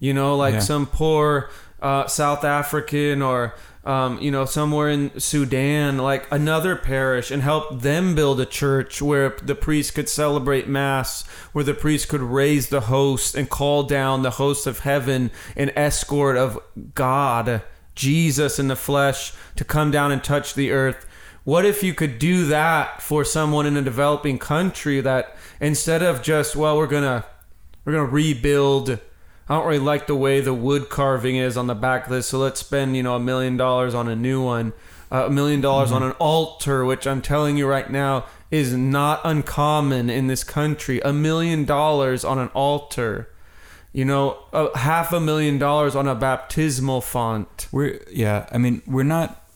you know like Yeah. some poor uh, south african or um, you know, somewhere in Sudan, like another parish, and help them build a church where the priest could celebrate mass, where the priest could raise the host and call down the host of heaven, an escort of God, Jesus in the flesh, to come down and touch the earth. What if you could do that for someone in a developing country that instead of just, well, we're gonna we're gonna rebuild I don't really like the way the wood carving is on the back of this, so let's spend you know a million dollars on a new one, uh, a million dollars on an altar, which I'm telling you right now is not uncommon in this country. A million dollars on an altar, you know, a half a million dollars on a baptismal font. We're yeah. I mean, we're not.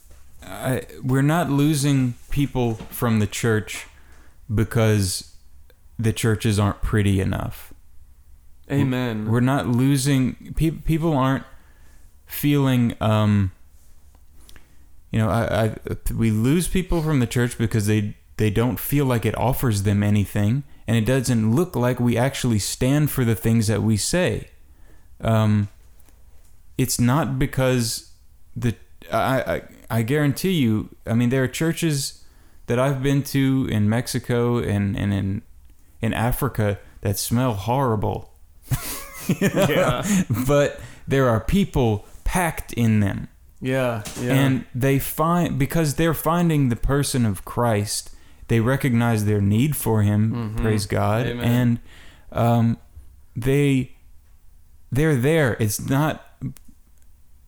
I, we're not losing people from the church because the churches aren't pretty enough. Amen. We're not losing pe- people aren't feeling um you know, I, I we lose people from the church because they they don't feel like it offers them anything and it doesn't look like we actually stand for the things that we say. Um it's not because the I I, I guarantee you, I mean there are churches that I've been to in Mexico and, and in in Africa that smell horrible. Yeah. but there are people packed in them yeah, yeah. and they find because they're finding the person of christ they recognize their need for him Mhm. praise god Amen. and um, they they're there it's not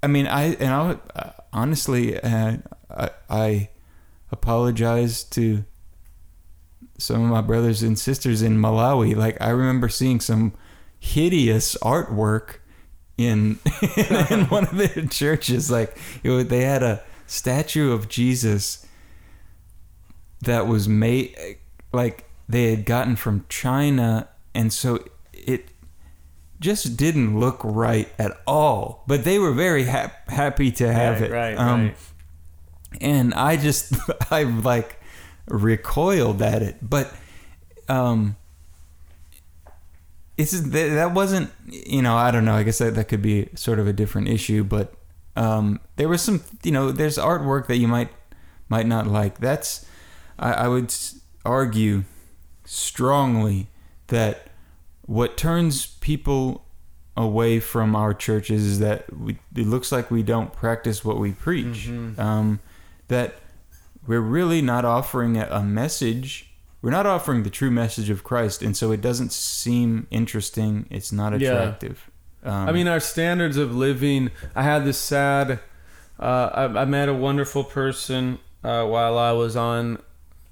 i mean i and i honestly uh, I, I apologize to some of my brothers and sisters in malawi like i remember seeing some hideous artwork in in one of their churches. Like it was, they had a statue of Jesus that was made like they had gotten from China, and so it just didn't look right at all. But they were very hap- happy to have right, it. right, Um, right. and I just I like recoiled at it, but um, it's that, that wasn't you know I don't know I guess that that could be sort of a different issue, but um, there was some you know there's artwork that you might might not like. That's I, I would argue strongly that what turns people away from our churches is that we, it looks like we don't practice what we preach. Mhm. Um, that we're really not offering a, message. We're not offering the true message of Christ, and so it doesn't seem interesting. It's not Yeah. attractive. Um, I mean, our standards of living. I had this sad. Uh, I, I met a wonderful person uh, while I was on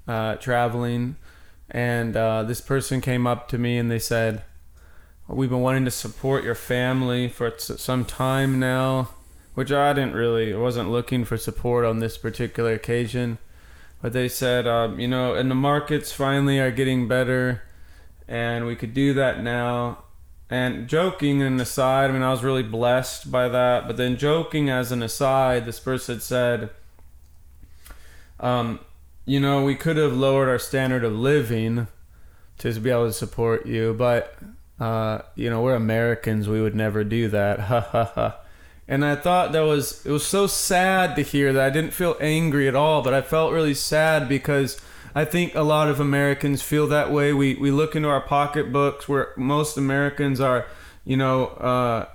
uh, traveling, and uh, this person came up to me and they said, "We've been wanting to support your family for some time now," which I didn't really. I wasn't looking for support on this particular occasion, but they said, um, you know, and the markets finally are getting better, and we could do that now. And joking and aside, I mean, I was really blessed by that. But then joking as an aside, this person said, um, you know, we could have lowered our standard of living to be able to support you, but uh, you know, we're Americans. We would never do that. Ha ha ha. And I thought that was it was so sad to hear that. I didn't feel angry at all, but I felt really sad because I think a lot of Americans feel that way. We we look into our pocketbooks where most Americans are, you know, uh,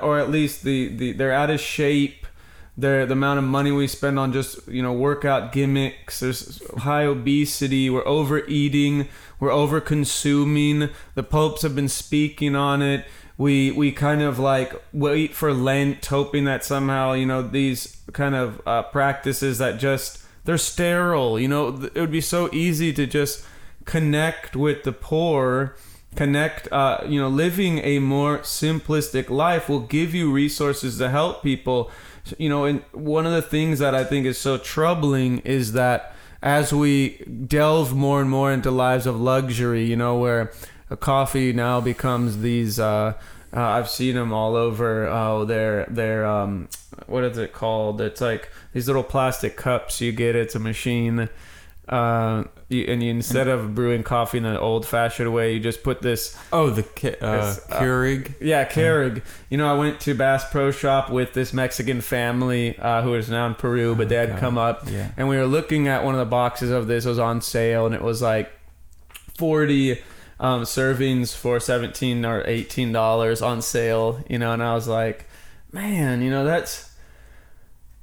or at least the, the they're out of shape. They're, the amount of money we spend on just you know workout gimmicks. There's high obesity. We're overeating. We're over consuming. The popes have been speaking on it. We we kind of like wait for Lent, hoping that somehow you know these kind of uh, practices that just they're sterile. You know, it would be so easy to just connect with the poor connect uh, you know living a more simplistic life will give you resources to help people you know and one of the things that i think is so troubling is that as we delve more and more into lives of luxury you know where coffee now becomes these uh, uh, I've seen them all over. Oh, they're they're um, what is it called? It's like these little plastic cups you get. It's a machine. Uh, you, and you, instead of brewing coffee in an old-fashioned way, you just put this. Oh, the uh, uh, Keurig. Yeah, Keurig. You know, I went to Bass Pro Shop with this Mexican family uh, who is now in Peru, but they had God. come up, Yeah. and we were looking at one of the boxes of this. It was on sale, and it was like forty um, servings for seventeen or eighteen dollars on sale. You know, and I was like, man, you know, that's.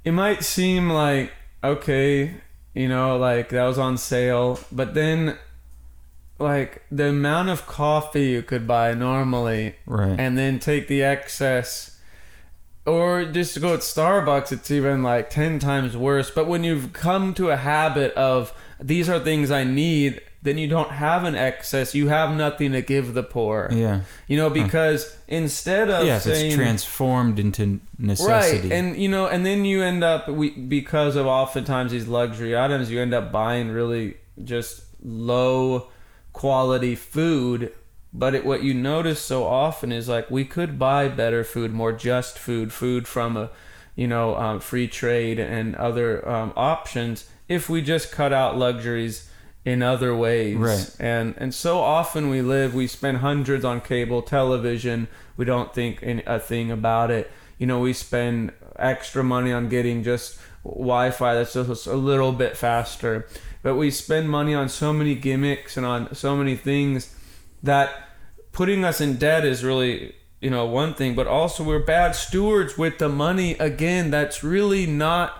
It might seem like okay, you know, like that was on sale, but then. Like the amount of coffee you could buy normally Right. and then take the excess or just to go at Starbucks it's even like 10 times worse but when you've come to a habit of these are things I need then you don't have an excess you have nothing to give the poor yeah. you know because instead of yes, saying it's transformed into necessity. Right, and you know, and then you end up we because of oftentimes these luxury items, you end up buying really just low quality food. But it, what you notice so often is like we could buy better food, more just food, food from a you know um, free trade and other um, options if we just cut out luxuries in other ways. Right. and and so often we live we spend hundreds on cable television. We don't think any, a thing about it. You know we spend extra money on getting just wi-fi that's just a little bit faster. But we spend money on so many gimmicks and on so many things that putting us in debt is really you know one thing. But also we're bad stewards with the money again that's really not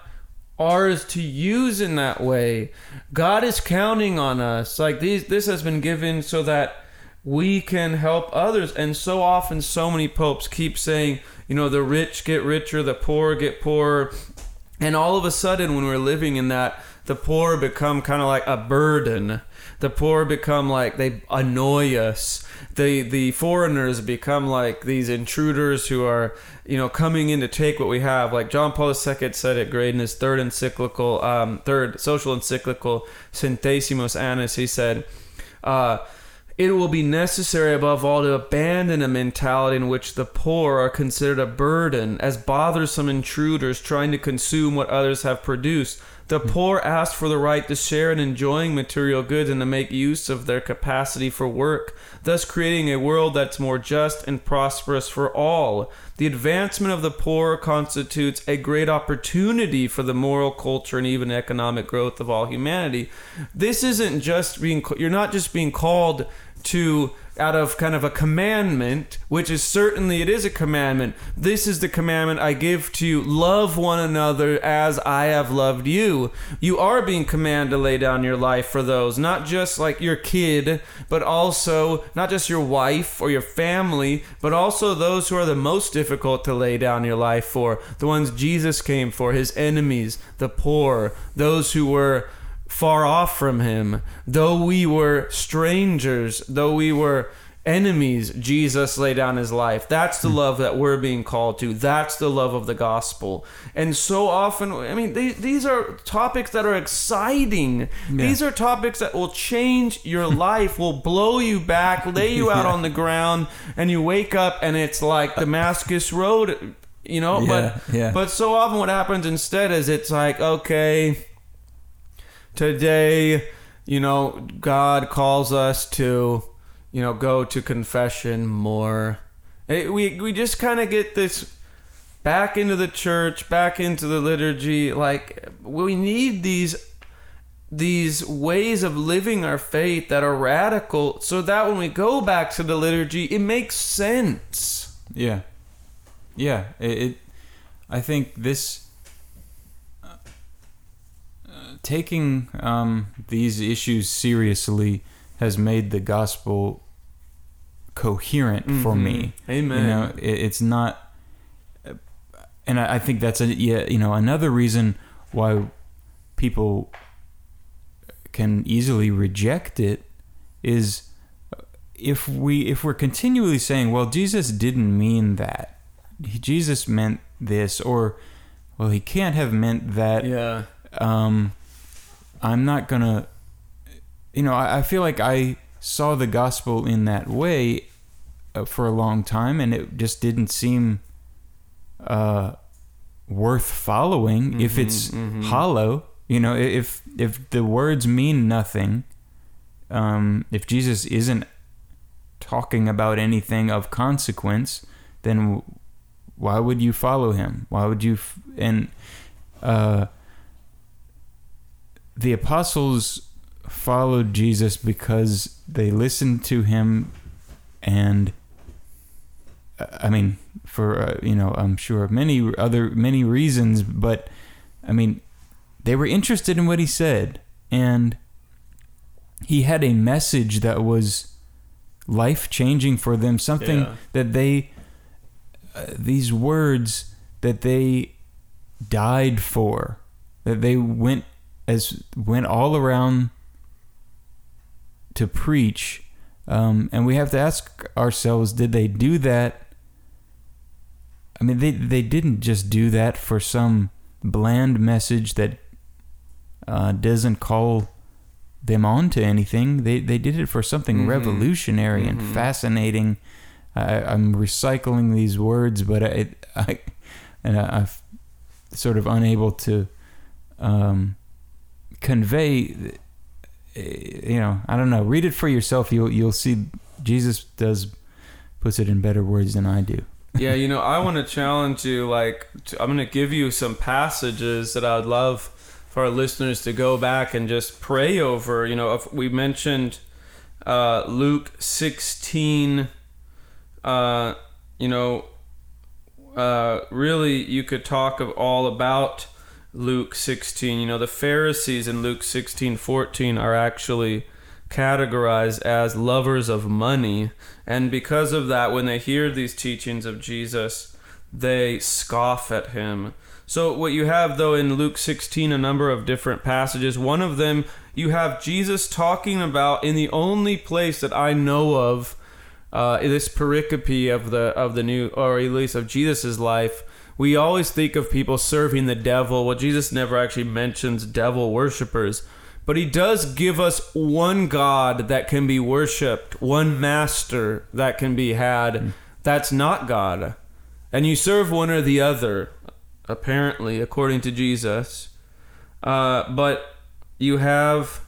ours to use in that way. God is counting on us. Like these this has been given so that we can help others. And so often so many popes keep saying you know the rich get richer the poor get poorer. And all of a sudden when we're living in that the poor become kind of like a burden. The poor become like they annoy us. The the foreigners become like these intruders who are you know coming in to take what we have like john paul ii said it great in his third encyclical um, third social encyclical centesimus annus he said uh, it will be necessary above all to abandon a mentality in which the poor are considered a burden as bothersome intruders trying to consume what others have produced. The poor ask for the right to share in enjoying material goods and to make use of their capacity for work, thus creating a world that's more just and prosperous for all. The advancement of the poor constitutes a great opportunity for the moral culture and even economic growth of all humanity. This isn't just being, you're not just being called to out of kind of a commandment which is certainly it is a commandment. This is the commandment i give to you. Love one another as i have loved you. You are being commanded to lay down your life for those not just like your kid but also not just your wife or your family but also those who are the most difficult to lay down your life for. The ones jesus came for his enemies the poor those who were far off from him. Though we were strangers, though we were enemies, Jesus laid down his life. That's the hmm. love that we're being called to. That's the love of the gospel. And so often, I mean, they, these are topics that are exciting. These are topics that will change your life, will blow you back, lay you out on the ground, and you wake up and it's like Damascus Road. You know, Yeah, but yeah. but so often what happens instead is it's like okay, today, you know, God calls us to, you know, go to confession more. It- we we just kind of get this back into the church, back into the liturgy. Like we need these these ways of living our faith that are radical, so that when we go back to the liturgy, it makes sense. Yeah, yeah. It, it I think this taking um, these issues seriously has made the gospel coherent for me. Mhm. Amen. You know, it, it's not, uh, and I, I think that's a yeah. You know, another reason why people can easily reject it is if we if we're continually saying, well, Jesus didn't mean that, he, Jesus meant this, or well, he can't have meant that. Yeah. Um, I'm not gonna. You know, I, I feel like I saw the gospel in that way uh, for a long time, and it just didn't seem uh, worth following if Mhm, it's mhm. hollow. You know, if if the words mean nothing, um, if Jesus isn't talking about anything of consequence, then why would you follow him? Why would you? F- and uh, the apostles followed Jesus because they listened to him, and uh, I mean, for uh, you know, I'm sure many other many reasons, but I mean, they were interested in what he said, and he had a message that was life changing for them. Something Yeah. that they, uh, these words that they died for, that they went as went all around to preach. Um, and we have to ask ourselves, did they do that? I mean, they they didn't just do that for some bland message that uh, doesn't call them on to anything. They they did it for something Mhm. revolutionary and Mhm. fascinating. I, I'm recycling these words, but I, I and I, I'm sort of unable to um, convey. uh, You know, I don't know. Read it for yourself. You'll you'll see. Jesus does puts it in better words than I do. yeah, you know, I want to challenge you. Like, I'm going to give you some passages that I would love for our listeners to go back and just pray over. You know, we mentioned uh, Luke 16. Uh, you know, uh, really, you could talk of all about Luke 16. You know, the Pharisees in Luke 16, 14 are actually categorized as lovers of money. And because of that, when they hear these teachings of Jesus, they scoff at him. So, what you have though in Luke 16, a number of different passages. One of them, you have Jesus talking about in the only place that I know of uh, this pericope of the of the new, or at least of Jesus's life. We always think of people serving the devil. Well, Jesus never actually mentions devil worshippers, but he does give us one God that can be worshipped, one master that can be had. That's not God, and you serve one or the other, apparently, according to Jesus. Uh, but you have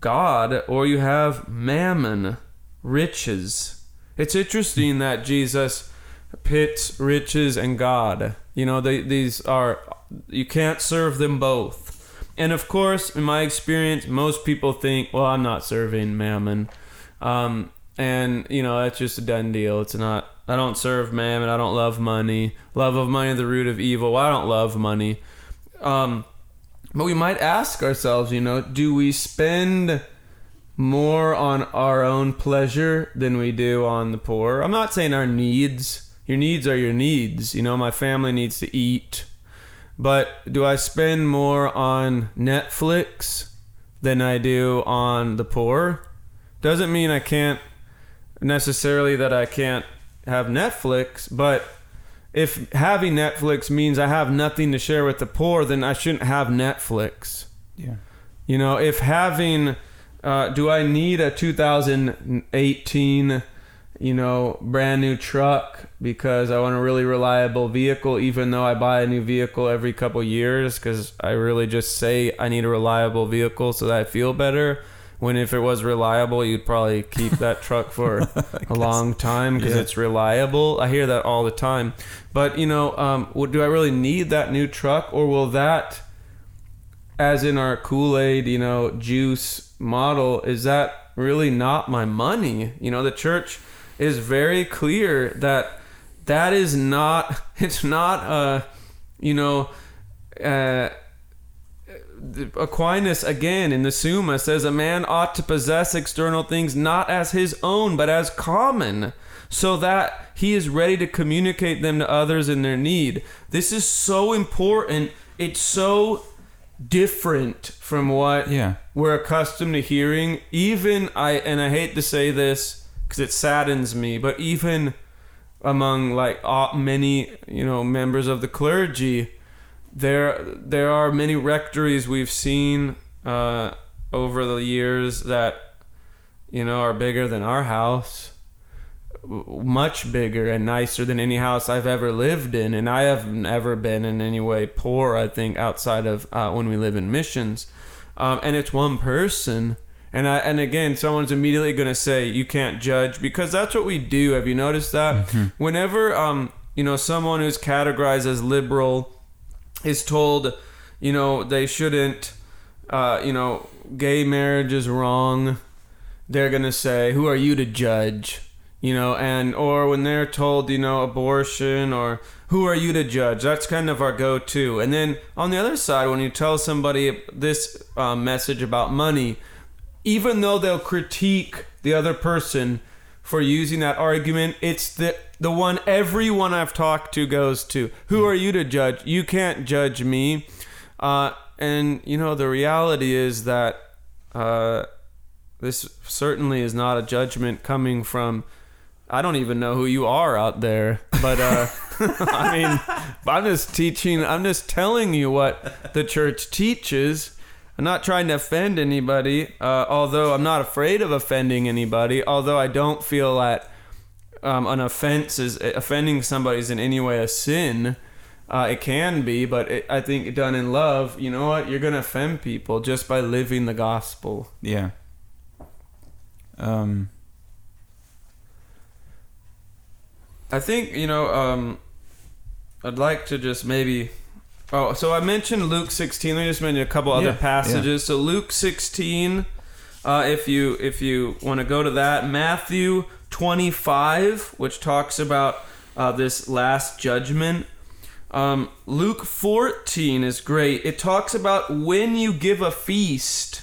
God or you have mammon, riches. It's interesting that Jesus pits riches and God. You know, they, these are, you can't serve them both. And of course, in my experience, most people think, well, I'm not serving mammon. Um, and, you know, that's just a done deal. It's not, I don't serve mammon. I don't love money. Love of money the root of evil. Well, I don't love money. Um, but we might ask ourselves, you know, do we spend more on our own pleasure than we do on the poor? I'm not saying our needs. Your needs are your needs. You know, my family needs to eat. But do I spend more on Netflix than I do on the poor? Doesn't mean I can't necessarily that I can't have Netflix, but if having Netflix means I have nothing to share with the poor, then I shouldn't have Netflix. Yeah. You know, if having, uh, do I need a 2018, you know, brand new truck because I want a really reliable vehicle, even though I buy a new vehicle every couple years because I really just say I need a reliable vehicle so that I feel better. When if it was reliable, you'd probably keep that truck for a long time because Yeah. it's reliable. I hear that all the time. But you know, um, do I really need that new truck, or will that as in our Kool-Aid, you know, juice model, is that really not my money? You know, the church is very clear that that is not it's not uh you know uh Aquinas again in the Summa says a man ought to possess external things not as his own but as common so that he is ready to communicate them to others in their need. This is so important. It's so different from what Yeah. we're accustomed to hearing. Even I and I hate to say this because it saddens me, but even among like uh, many you know members of the clergy, there there are many rectories we've seen uh, over the years that you know are bigger than our house much bigger and nicer than any house I've ever lived in, and I have never been in any way poor. I think outside of uh, when we live in missions, um, and it's one person. And I and again, someone's immediately going to say you can't judge because that's what we do. Have you noticed that? Whenever um you know someone who's categorized as liberal is told, you know they shouldn't, uh, you know gay marriage is wrong, they're gonna say, "Who are you to judge?" You know, and or when they're told, you know, abortion or who are you to judge? That's kind of our go-to. And then on the other side, when you tell somebody this uh, message about money, even though they'll critique the other person for using that argument, it's the the one everyone I've talked to goes to. Who are you to judge? You can't judge me. Uh, and you know the reality is that uh, this certainly is not a judgment coming from. I don't even know who you are out there, but uh, I mean, I'm just teaching. I'm just telling you what the church teaches. I'm not trying to offend anybody, uh, although I'm not afraid of offending anybody. Although I don't feel that um, an offense is offending somebody is in any way a sin. Uh, it can be, but it, I think done in love, you know what? You're gonna offend people just by living the gospel. Yeah. Um. I think you know. Um, I'd like to just maybe. Oh, so I mentioned Luke 16. Let me just mention a couple other Yeah, passages. So Luke 16, uh, if you if you want to go to that, Matthew 25, which talks about uh, this last judgment. Um, Luke 14 is great. It talks about when you give a feast.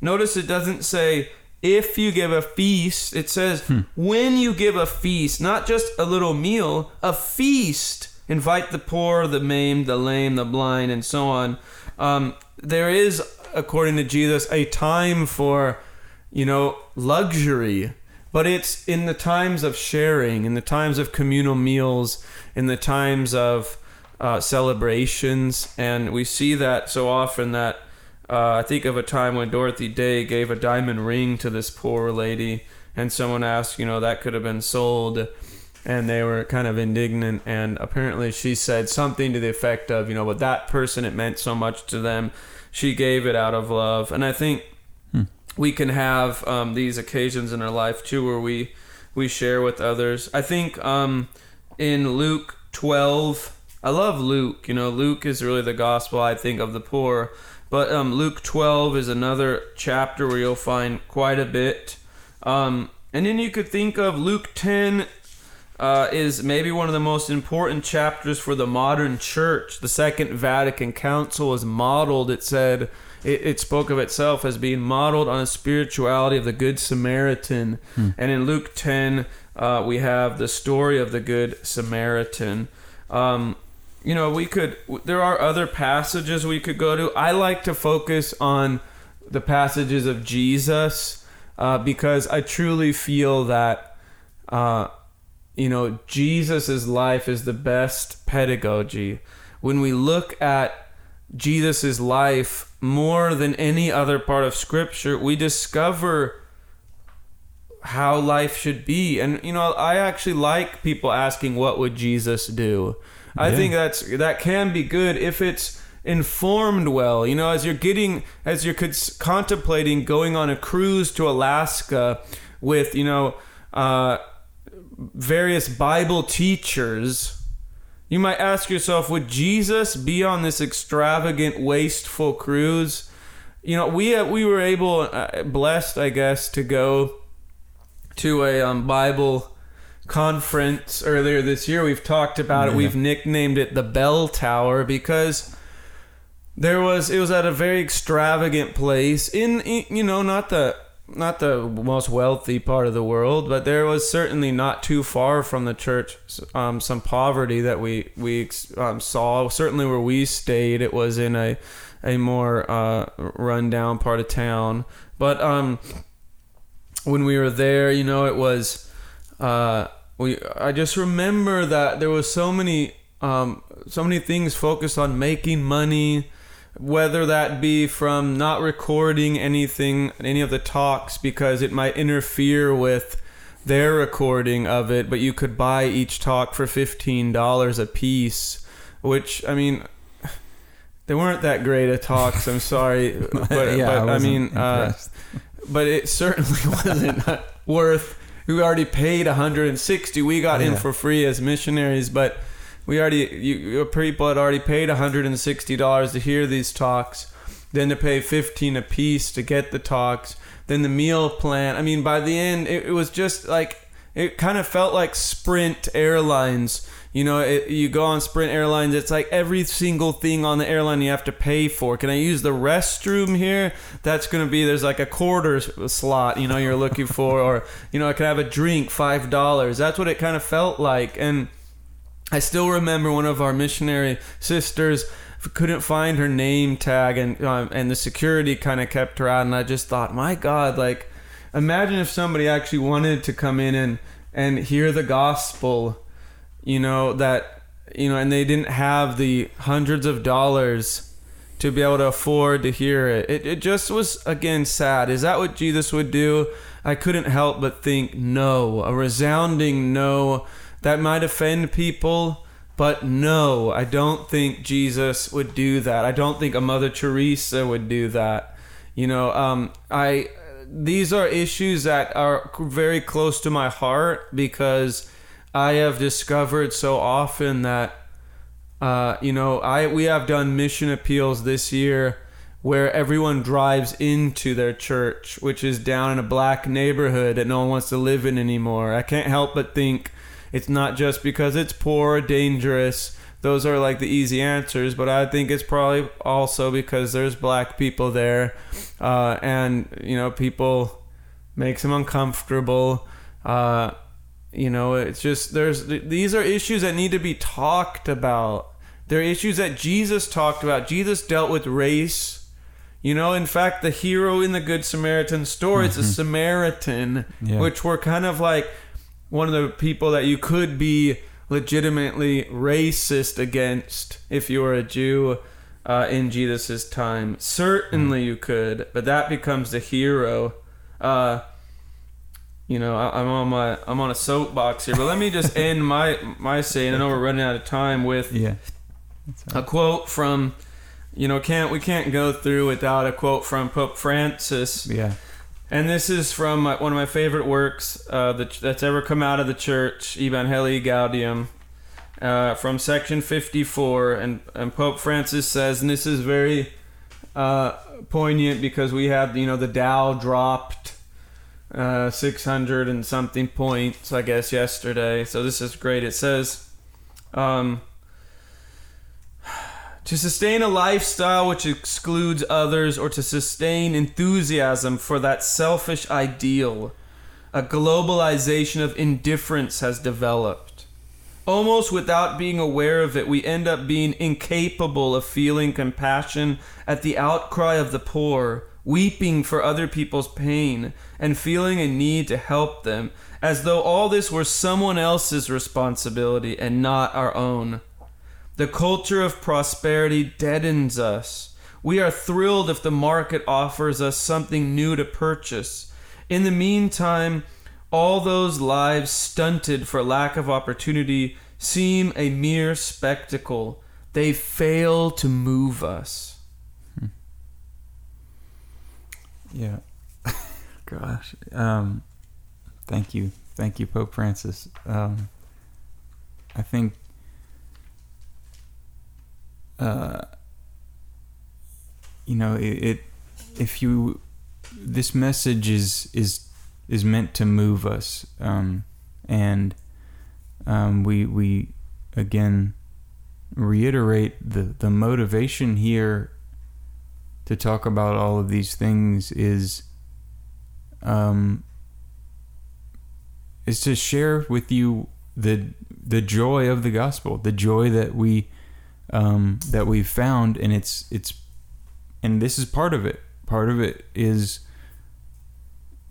Notice it doesn't say if you give a feast. It says when you give a feast, not just a little meal, a feast. Invite the poor, the maimed, the lame, the blind, and so on. Um, there is, according to Jesus, a time for, you know, luxury. But it's in the times of sharing, in the times of communal meals, in the times of uh, celebrations, and we see that so often that uh, I think of a time when Dorothy Day gave a diamond ring to this poor lady, and someone asked, you know, that could have been sold, and they were kind of indignant, and apparently she said something to the effect of, you know, but that person it meant so much to them, she gave it out of love, and I think we can have um, these occasions in our life too where we we share with others. I think um, in luke 12 i love luke you know luke is really the gospel i think of the poor. But um, luke 12 is another chapter where you'll find quite a bit. Um, and then you could think of luke 10 uh, is maybe one of the most important chapters for the modern church. The Second Vatican Council is modeled, it said, it, it spoke of itself as being modeled on a spirituality of the Good Samaritan. And in Luke 10, uh, we have the story of the Good Samaritan. Um, you know, we could, there are other passages we could go to. I like to focus on the passages of Jesus uh, because I truly feel that. Uh, you know, Jesus' life is the best pedagogy. When we look at Jesus' life more than any other part of Scripture, we discover how life should be. And you know, I actually like people asking, "What would Jesus do?" I think that's that can be good if it's informed well. You know, as you're getting, as you're contemplating going on a cruise to Alaska with, you know, uh, various Bible teachers, you might ask yourself, would Jesus be on this extravagant, wasteful cruise? You know, we uh, we were able, uh, blessed, I guess, to go to a um, Bible conference earlier this year. We've talked about it. We've nicknamed it the Bell Tower because there was it was at a very extravagant place in, in you know not the not the most wealthy part of the world, but there was certainly not too far from the church um, some poverty that we we um, saw. Certainly where we stayed, it was in a a more uh, rundown part of town. But um, when we were there, you know, it was uh, we. I just remember that there was so many um, so many things focused on making money, whether that be from not recording anything, any of the talks, because it might interfere with their recording of it, but you could buy each talk for fifteen dollars a piece, which I mean. They weren't that great of talks. I'm sorry, but, Yeah, I but I, wasn't mean, uh, but it certainly wasn't worth. We already paid 160. We got in Yeah. for free as missionaries, but we already you, people had already paid 160 dollars to hear these talks, then to pay 15 a piece to get the talks, then the meal plan. I mean, by the end, it, it was just like it kind of felt like Spirit Airlines. You know, it, you go on Spirit Airlines, it's like every single thing on the airline you have to pay for. Can I use the restroom here? That's going to be, there's like a quarter slot, you know, you're looking for. Or, you know, I could have a drink, $5. That's what it kind of felt like. And I still remember one of our missionary sisters couldn't find her name tag and um, and the security kind of kept her out and I just thought my god like imagine if somebody actually wanted to come in and and hear the gospel you know that you know and they didn't have the hundreds of dollars to be able to afford to hear it. it it just was again sad is that what jesus would do i couldn't help but think no a resounding no that might offend people but no i don't think jesus would do that i don't think a mother teresa would do that you know um i these are issues that are very close to my heart because I have discovered so often that uh, you know I we have done mission appeals this year where everyone drives into their church, which is down in a black neighborhood that no one wants to live in anymore. I can't help but think it's not just because it's poor or dangerous. Those are like the easy answers, but I think it's probably also because there's black people there, uh, and you know people makes them uncomfortable. Uh, you know, it's just there's these are issues that need to be talked about. They're issues that Jesus talked about. Jesus dealt with race. You know, in fact, the hero in the Good Samaritan story is a Samaritan, Yeah. which were kind of like one of the people that you could be legitimately racist against if you were a Jew uh, in Jesus' time. Certainly you could, but that becomes the hero. Uh, you know, I, I'm on my I'm on a soapbox here, but let me just end my my saying. I know we're running out of time with Yeah. a quote from, you know, can't we can't go through without a quote from Pope Francis. Yeah. And this is from my, one of my favorite works uh, that, that's ever come out of the church, Evangelii Gaudium, uh, from section 54. And, and Pope Francis says, and this is very uh, poignant because we had, you know, the Dow dropped uh, 600 and something points, I guess, yesterday. So this is great. It says, um, to sustain a lifestyle which excludes others or to sustain enthusiasm for that selfish ideal, a globalization of indifference has developed. Almost without being aware of it, we end up being incapable of feeling compassion at the outcry of the poor, weeping for other people's pain, and feeling a need to help them, as though all this were someone else's responsibility and not our own. The culture of prosperity deadens us. We are thrilled if the market offers us something new to purchase. In the meantime, all those lives stunted for lack of opportunity seem a mere spectacle. They fail to move us. Yeah. Gosh. Um, thank you. Thank you, Pope Francis. Um, I think uh, you know it, it if you this message is is is meant to move us um, and um, we we again reiterate the the motivation here to talk about all of these things is um is to share with you the the joy of the gospel the joy that we um that we've found and it's it's and this is part of it. Part of it is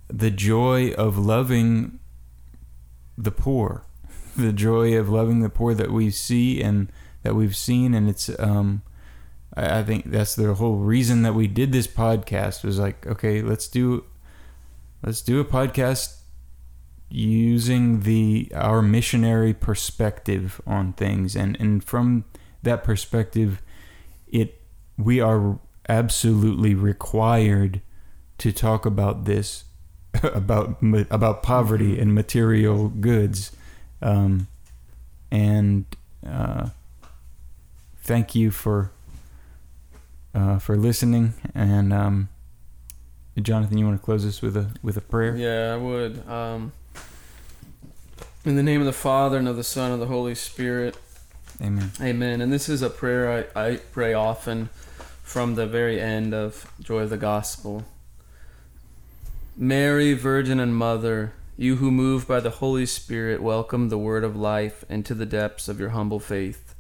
the joy of loving the poor, the joy of loving the poor that we see and that we've seen, and it's um, I, I think that's the whole reason that we did this podcast was like, okay, let's do let's do a podcast using the our missionary perspective on things and and from that perspective it we are absolutely required to talk about this about about poverty and material goods um, and uh, thank you for uh, for listening and um, Jonathan you want to close this with a with a prayer Yeah, I would. Um, in the name of the Father and of the Son and of the Holy Spirit. Amen Amen. And this is a prayer I, I pray often from the very end of Joy of the Gospel. Mary, Virgin and Mother, you who moved by the Holy Spirit welcome the word of life into the depths of your humble faith.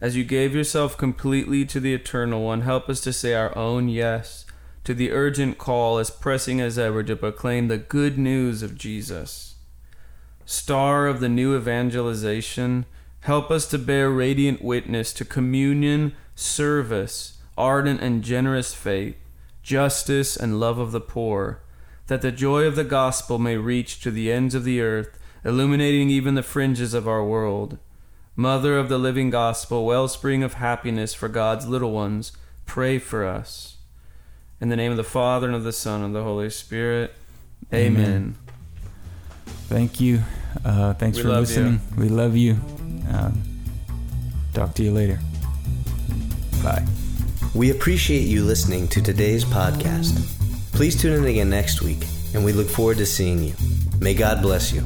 As you gave yourself completely to the Eternal One, help us to say our own yes to the urgent call as pressing as ever to proclaim the good news of Jesus. Star of the new evangelization, help us to bear radiant witness to communion, service, ardent and generous faith, justice, and love of the poor, that the joy of the gospel may reach to the ends of the earth, illuminating even the fringes of our world. Mother of the living gospel, wellspring of happiness for God's little ones, pray for us. In the name of the Father, and of the Son, and of the Holy Spirit. Amen. Amen. Thank you. Uh, thanks We for love listening. We love you. Um, talk to you later. Bye. We appreciate you listening to today's podcast. Please tune in again next week, and we look forward to seeing you. May God bless you.